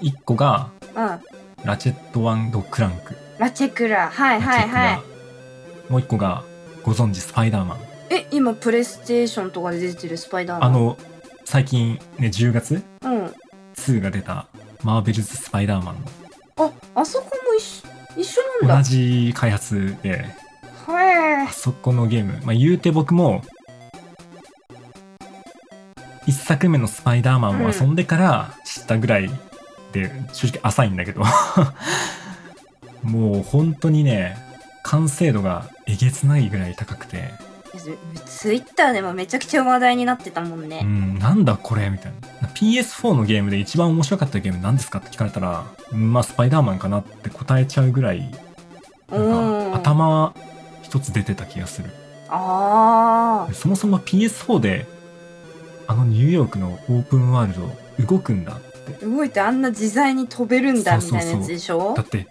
一個が、
うん
ラチェット・ワンド・クランク。
ラチェクラはいはいはい
ラチェクラもう一個が、ご存知、スパイダーマン。
え今プレイステーションとかで出てるスパイダーマン？
あの、最近ね、10月
うん。
2が出た、マーベルズ・スパイダーマン。
ああそこも一緒一緒
の同
なんだ。
じ開発で、
はい
あそこのゲーム、まあ、言うて僕も、一作目のスパイダーマンを遊んでから知ったぐらいで、正直浅いんだけど、(laughs) もう本当にね、完成度がえげつないぐらい高くて、
ツイッターでもめちゃくちゃ話題になってたもんね、
うん、なんだこれみたいな。PS4 のゲームで一番面白かったゲーム何ですかって聞かれたら、うんまあスパイダーマンかなって答えちゃうぐらい、なんか頭一つ出てた気がする。
あ
そもそも PS4 であのニューヨークのオープンワールド動くんだって。
あ動いてあんな自在に飛べるんだみたいなやつでしょ？
だって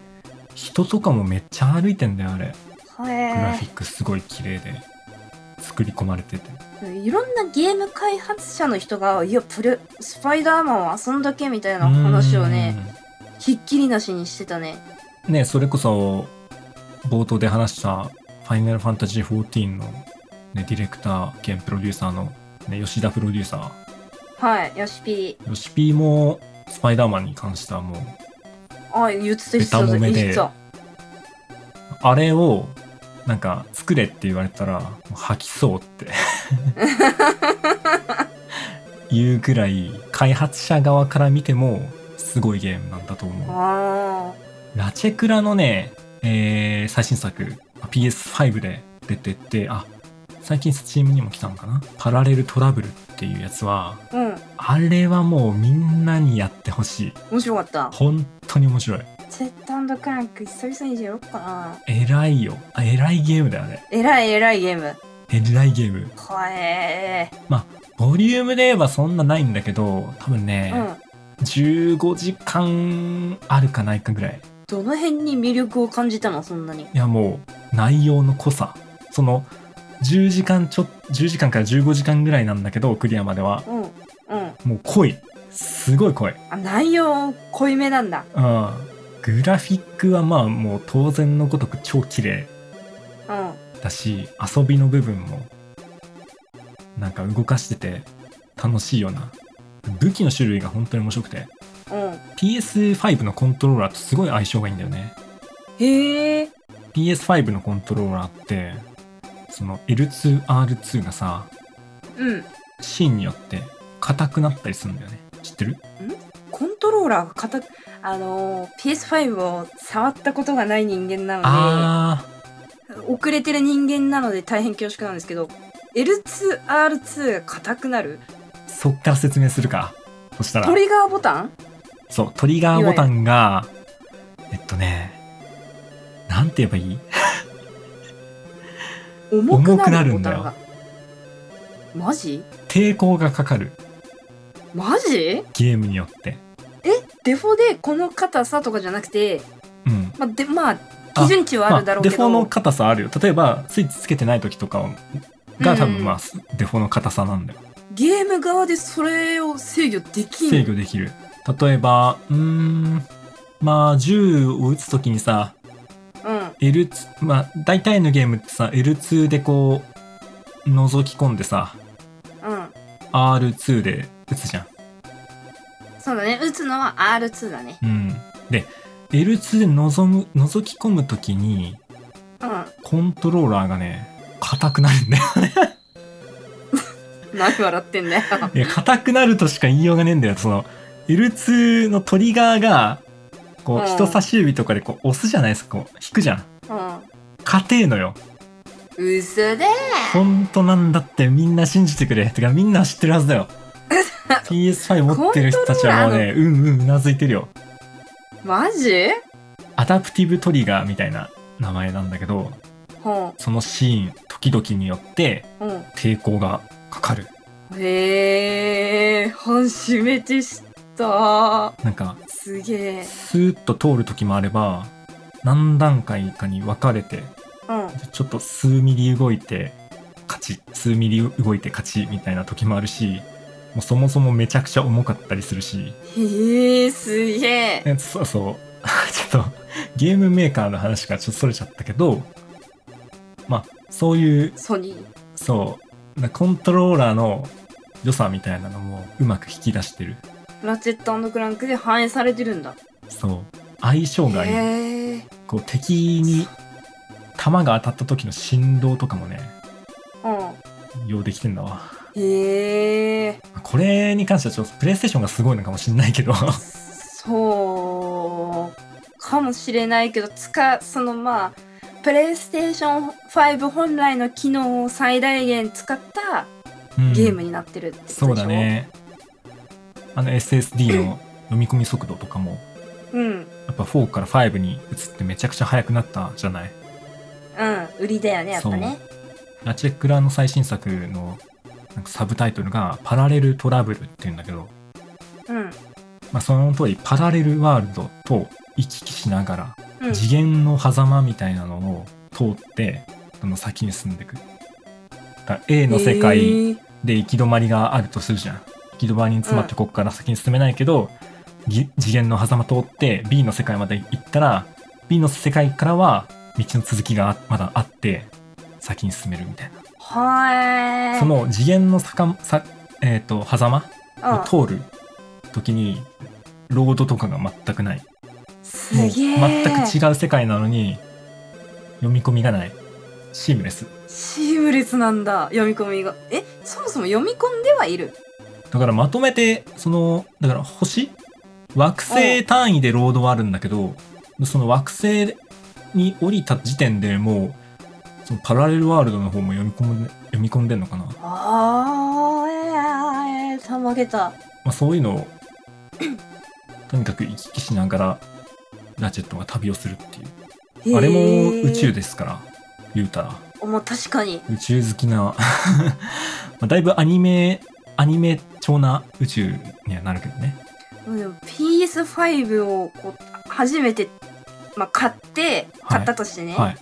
人とかもめっちゃ歩いてんだよあれ。グラ
へ
フィックすごい綺麗で作り込まれてて。
えいろんなゲーム開発者の人がいやプレスパイダーマンを遊んだけみたいな話をねひっきりなしにしてたね。
うんねそれこそ冒頭で話した「ファイナルファンタジー14の、ね、ディレクター兼プロデューサーの、ね、吉田プロデューサ
はいよしぴ
ー。吉 P もスパイダーマンに関してはもう
ーあ言ってた言ってた。
あれをなんか作れって言われたら吐きそうって。(laughs) いうぐらい開発者側から見てもすごいゲームなんだと思う。
あ
ラチェクラのね、えー最新作 PS5 で出ててあ最近スチームにも来たのかな？パラレルトラブルっていうやつは
ーうん。
あれはもうみんなにやってほしい。
面白かった。
本当に面白い
セットクランク久々にやろうかな。
偉いよ。あ偉いゲームだよね。
えらいえらいゲーム。
偉いゲーム。
はえ
ボリュームで言えばそんなないんだけど多分ね、
ーうん。
15時間あるかないかぐらい。
どの辺に魅力を感じたの？そんなに。
いやもう内容の濃さ。その10時間ちょ10時間から15時間ぐらいなんだけどクリアまでは。
うんうん。
もう濃い。すごい濃い。
あ内容濃いめなんだ。
うんグラフィックはまあもう当然のごとく超綺麗
うん。
だし遊びの部分もなんか動かしてて楽しいような武器の種類が本当に面白くて。
うん。
PS5 のコントローラーとすごい相性がいいんだよね。
へえ。
PS5 のコントローラーって、その L2R2 がさ、
うん。
シーンによって硬くなったりするんだよね。知ってる？
コントローラーが硬くあのー PS5 を触ったことがない人間なの
あ
で遅れてる人間なので大変恐縮なんですけど L2R2 が硬くなる？
ー、そっから説明するか。そしたら。
ト、リガーボタン？
そう、トリガーボタンが、えっとね、なんて言えばいい？(laughs)
重くなる
重くなるんだよ。
マジ？
抵抗がかかる。
マジ？
ゲームによって。
えデフォでこの硬さとかじゃなくて
うん。
まあでまあ基準値はあるだろうけど、
まあ、デフォの硬さあるよ。例えば、スイッチつけてない時とかが多分まあ、デフォの硬さなんだよ。
ゲーム側でそれを制御できん
制御できる。例えば、うーん、まあ、銃を撃つ時にさ、
うん
L2、まあ、大体のゲームってさ、L2 でこう、覗き込んでさ、
うん
R2 で撃つじゃん。
そうだね打つのは R2 だね
うん。で、L2 で覗む、覗き込む時に、
うん
コントローラーがね、硬くなるんだよ。(laughs)
何笑ってんだよ
いや、硬くなるとしか言いようがねえんだよ。その、L2 のトリガーが、こう、
うん
人差し指とかでこう、押すじゃないですか。こう、引くじゃん。
う
硬えのよ。
ん嘘で
本当なんだってみんな信じてくれ。てかみんな知ってるはずだよ。PS5 持ってる人たちはもうね、うんうんうなずいてるよ。
マジ？
アダプティブトリガーみたいな名前なんだけど、
うん。
そのシーン、時々によって
うん。
抵抗がかかる。
へえ初めて知った。
なんか、
すげえ。
スーッと通る時もあれば、何段階かに分かれて、
うん。
ちょっと数ミリ動いて勝ち、数ミリ動いて勝ちみたいな時もあるし、もうそもそもめちゃくちゃ重かったりするし、
へえすげえ
えそうそう。(laughs) ちょっと、ゲームメーカーの話からちょっとそれちゃったけど、まあ、そういう、
ソニー
そう、なコントローラーの良さみたいなのもうまく引き出してる。
ラチェットクランクで反映されてるんだ
そう。相性がいい。こう、敵に弾が当たった時の振動とかもね、
う
用できてんだわ。
んへえ。
これに関してはちょっとプレイステーションがすごいのかもしんないけど、
そうかもしれないけど使そのまあプレイステーション5本来の機能を最大限使った
うん。
ゲームになってるってことでしょ？
そうだね。あの SSD の読み込み速度とかも、
うん。
やっぱ4から5に移ってめちゃくちゃ速くなったじゃない？
うん。売りだよねやっぱね。
ラチェクラの最新作のなんかサブタイトルがパラレルトラブルっていうんだけど、
うん
まあ、その通りパラレルワールドと行き来しながら、
うん
次元の狭間みたいなのを通ってどんどん先に進んでいく。だ A の世界で行き止まりがあるとするじゃん。行き止まりに詰まってここから先に進めないけど、ぎ次元の狭間通って B の世界まで行ったら B の世界からは道の続きがまだあって先に進めるみたいな。
はーい。
その次元の坂さ、えー、と狭間？
うん。
を通る時にロードとかが全くない。
す
もう
げえ
全く違う世界なのに読み込みがない。シームレス。
シームレスなんだ読み込みが。えそもそも読み込んではいる？
だからまとめて、その、だから星？惑星単位でロードはあるんだけど、その惑星に降りた時点でもう、そのパラレルワールドの方も読み込んで、読み込んでんのかな？ま
あーえー、たまげた
あそういうのを、とにかく行き来しながら、ラチェットが旅をするっていう。あれも宇宙ですから、言うたら。
おもう確かに
宇宙好きな、(laughs) まあだいぶアニメ、アニメ調な宇宙にはなるけどね。
でも PS5 をこう初めて、まあ、買って
はい
買ったとしてね、
はい。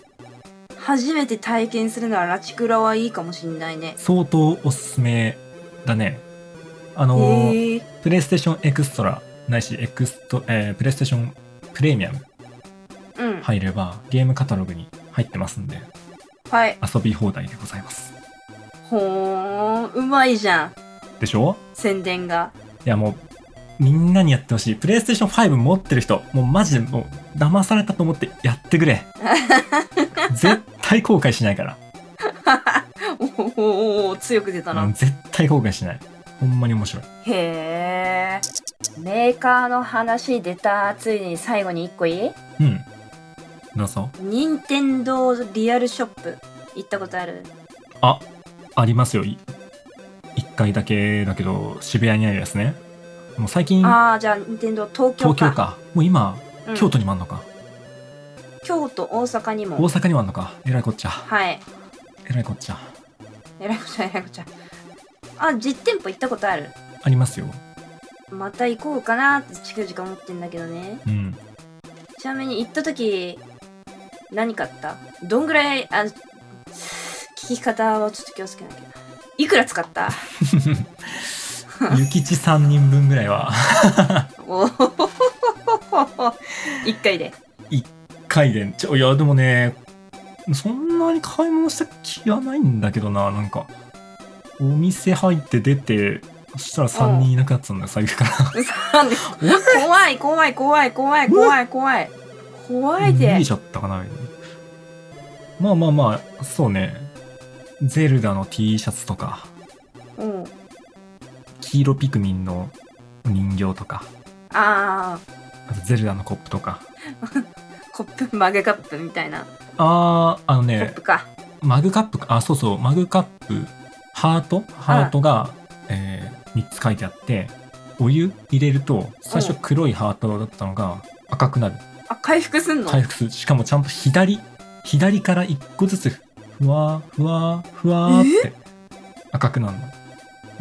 初めて体験するのはラチクラはいいかもしんないね。
相当おすすめだね。あのプレイステーションエクストラ、ないし、エクスト、えープレイステーションプレミアム
うん。
入れば、ゲームカタログに入ってますんで、
はい。
遊び放題でございます。
ほーんうまいじゃん。
でしょ？
宣伝が。
いやもう、みんなにやってほしい。プレイステーション5持ってる人、もうマジでもう騙されたと思ってやってくれ。(laughs) 絶対後悔しないから。
おーおーおー強く出たな、
うん絶対後悔しない。ほんまに面白い。
へえメーカーの話出たついに最後に1個いい？
うん。どうぞ。
任天堂リアルショップ行ったことある？
あ、ありますよ。い一回だけだけど、渋谷にあるやつね。もう最近、
ああじゃあ任天堂東京か
東京か。もう今、
うん
京都にもあんのか。
京都大阪に
大
も
阪にもあんのか。えらいこっちゃ。
はい
えらいこっちゃ。
えらいこっちゃえらいこっちゃあ実店舗行ったことある？
ありますよ。
また行こうかなって近々思ってんだけどね
うん。
ちなみに行った時何買った？どんぐらい？あ聞き方はちょっと気をつけなきゃないくら使った？(laughs)
諭吉3人分ぐらいは、
おお一回で。
回で、ちょ、いや、でもね、そんなに買い物した気はないんだけどな、なんか。お店入って出て、そしたら3人いなくなってたんだよ、財布から。
怖い怖い怖い怖い怖い怖い。怖いで。
逃げちゃったかなまあまあまあそうね。ゼルダの T シャツとか。
うん
黄色ピクミンの人形とか。
あ
あとゼルダのコップとか。
ーコップマグカップみたいな。
あーあの
コッ
ね
プか。
マグカップか。あそうそう。マグカップハート？ハートが、えー、3つ書いてあってお湯入れると最初黒いハートだったのが赤くなる。
あ回復すんの？
回復する。しかもちゃんと左左から1個ずつふわーふわーふわーって赤くなるの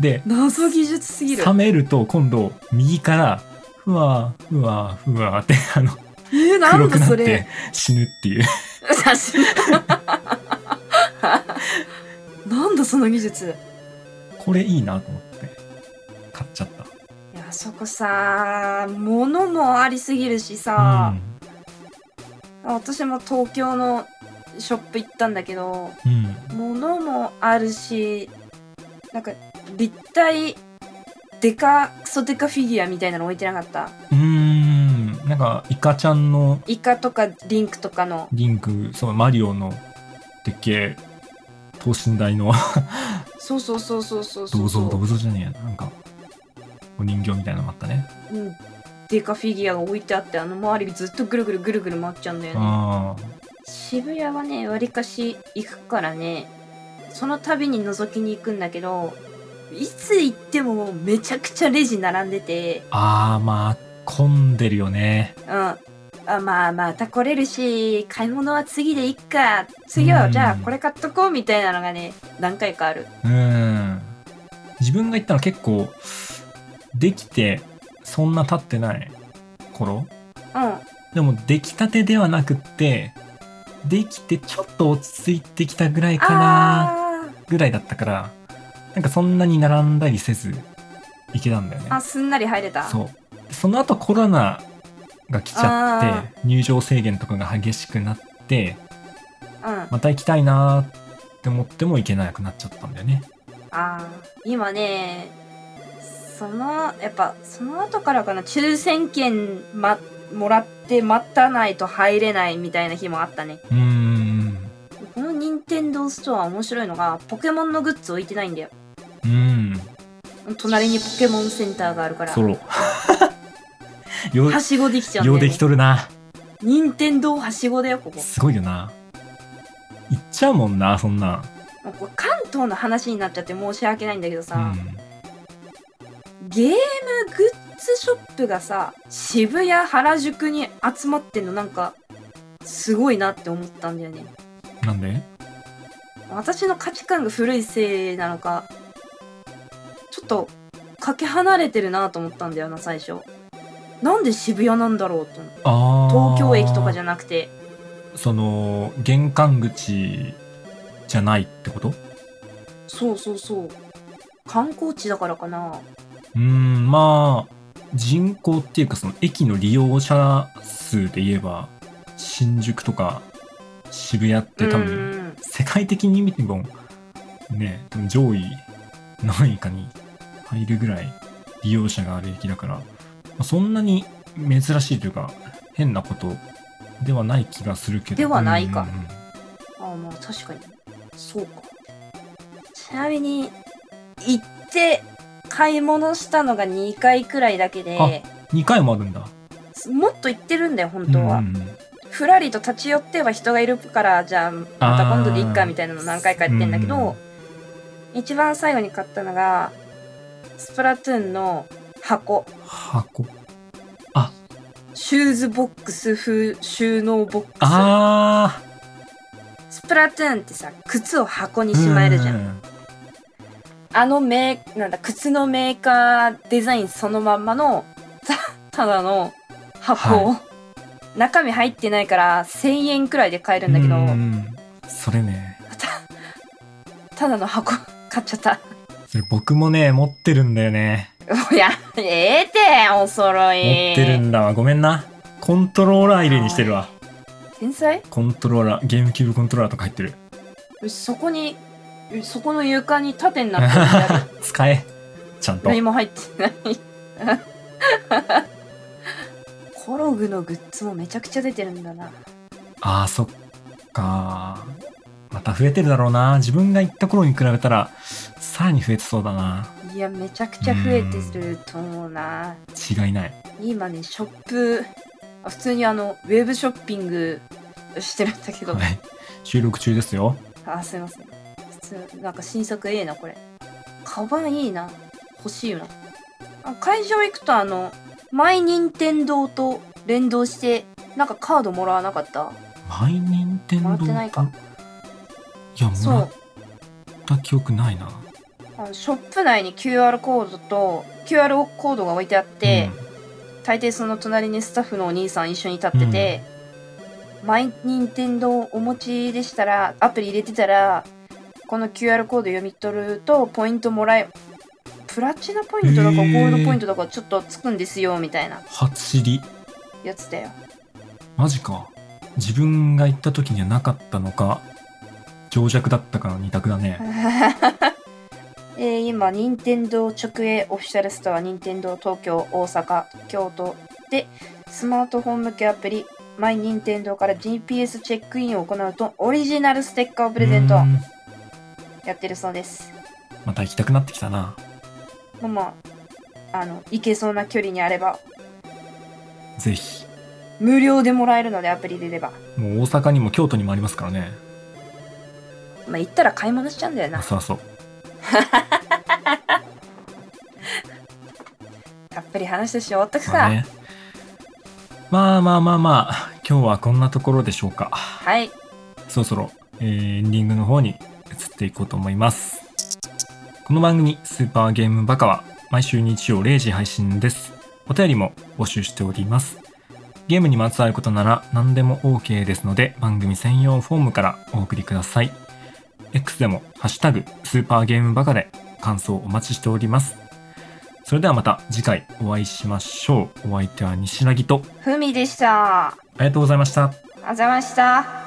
で
謎技術すぎる。
冷めると今度右からふわーふわーふわーってあの
えー、な
黒
んだそれ。
て死ぬっていう。
写 (laughs) 真なんだその技術。
これいいなと思って買っちゃった。
いやそこさ物もありすぎるし
う
さ、
ん。
私も東京のショップ行ったんだけど
うん。
物もあるしなんか立体デカクソデカフィギュアみたいなの置いてなかった？
うーんなんかイカちゃんの
イカとかリンクとかの。
リンクそうマリオのでっけえ等身大の
そうそうそうそうそうそう。
銅像銅像じゃねえやなんかお人形みたいなのもあったね。
うん、デカフィギュアが置いてあってあの周りずっとぐるぐるぐるぐる回っちゃうんだよね。
あ
渋谷はねわりかし行くからね。その度に覗きに行くんだけどいつ行ってもめちゃくちゃレジ並んでて。
ーあーまあ混んでるよね。
うん。あまあまた来れるし買い物は次でいっか。次はじゃあ
うん
これ買っとこうみたいなのがね何回かある。
うん。自分が行ったの結構できてそんな経ってない頃？
うん。
でも出来たてではなくってできてちょっと落ち着いてきたぐらいかな
あ
ぐらいだったからなんかそんなに並んだりせず行けたんだよね。
ーあすんなり入れた。
そう。でその後コロナが来ちゃ
あ
って入場制限とかが激しくなって
うん。
また行きたいなーって思っても行けなくなっちゃったんだよね。
あー。今ねそのやっぱその後からかな抽選券、ま、もらって待たないと入れないみたいな日もあったね。
うーん
この任天堂ストア面白いのがポケモンのグッズ置いてないんだよ
うん。
隣にポケモンセンターがあるから。
ソロ (laughs) よ
はしごできちゃうんだよ、
うでき、とるな。
任天堂はしごだよここ。
すごいよな。行っちゃうもんなそんなん。
もうこれ関東の話になっちゃって申し訳ないんだけどさ、
うん。
ゲームグッズショップがさ渋谷原宿に集まってんのなんかすごいなって思ったんだよね。
なんで？
私の価値観が古いせいなのかちょっとかけ離れてるなと思ったんだよな最初。なんで渋谷なんだろうと思って
あー。
東京駅とかじゃなくて。
その玄関口じゃないってこと？
そうそうそう。観光地だからかな。
うーんまあ人口っていうかその駅の利用者数で言えば新宿とか渋谷って多
う
分
ん。
世界的に見てもね多分上位何位かに入るぐらい利用者がある駅だからあそんなに珍しいというか変なことではない気がするけど。
ではないか。
うんうんうん。
ああまあ確かに。そうか。ちなみに行って買い物したのが2回くらいだけで
2回もあるんだ。
もっと行ってるんだよ本当は、
うんうんうん。
ふらりと立ち寄っては人がいるからじゃあまた今度でいっかみたいなの何回かやってんだけど、一番最後に買ったのがスプラトゥーンの箱。
箱。
シューズボックス風収納ボックス。
あ
スプラトゥーンってさ靴を箱に
ー
しまえるじゃん、
うん。
あのメーなんだ靴のメーカーデザインそのまんまのたただの箱、
は
中身入ってないから1000円くらいで買えるんだけど、
それね。
ただの箱買っちゃった
それ僕もね持ってるんだよね。
いやええてお揃い。
持ってるんだわ。ごめんな。コントローラー入れにしてるわ。
天才？
コントローラーゲームキューブコントローラーとか入ってる。
そこにそこの床に縦になってる (laughs)
使え。ちゃんと。
何も入ってない。(laughs) コログのグッズもめちゃくちゃ出てるんだな。
あーそっかまた増えてるだろうな。自分が行った頃に比べたらさらに増えてそうだな。い
やめちゃくちゃ増えてると思うな。
違いない。
今ねショップあ普通にあのウェブショッピングしてるんだけど、
はい。収録中ですよ。
あすいません。普通なんか新作ええなこれ。カバンいいな。欲しいよなあ会場行くとあのマイニンテンドーと連動してなんかカードもらわなかった？
マイニンテンドー
もらってないか。
いやもらっ
そう
た記憶ないな
あのショップ内に QR コードと QR コードが置いてあって、大抵その隣にスタッフのお兄さん一緒に立ってて、マイニンテンドーお持ちでしたらアプリ入れてたらこの QR コード読み取るとポイントもらえプラチナポイントだかゴ
へー。
ールドポイントだかちょっとつくんですよみたいな。
初知り。
やつだよ。
マジか。自分が行った時にはなかったのか情弱だったかの二択だね (laughs)
えー今任天堂直営オフィシャルストア任天堂東京大阪京都でスマートフォン向けアプリマイ任天堂から GPS チェックインを行うとオリジナルステッカーをプレゼント。やってるそうです。
また行きたくなってきたな。
まあまああの行けそうな距離にあれば。
ぜひ。
無料でもらえるのでアプリでれば。
もう大阪にも京都にもありますからね。
まあ行ったら買い物しちゃうんだよな。
そうそう (laughs)
たっぷり話してし終わったくさ、
まあねまあまあまあまあ今日はこんなところでしょうか
はい
そろそろ、えーエンディングの方に移っていこうと思います。この番組、スーパーゲームバカは毎週日曜0時配信です。お便りも募集しております。ゲームにまつわることなら何でも OK ですので番組専用フォームからお送りください。X でもハッシュタグスーパーゲームバカで感想お待ちしております。それではまた次回お会いしましょう。お相手は西凪と
ふみでしたあ
ありがとうございました。
りがとうございました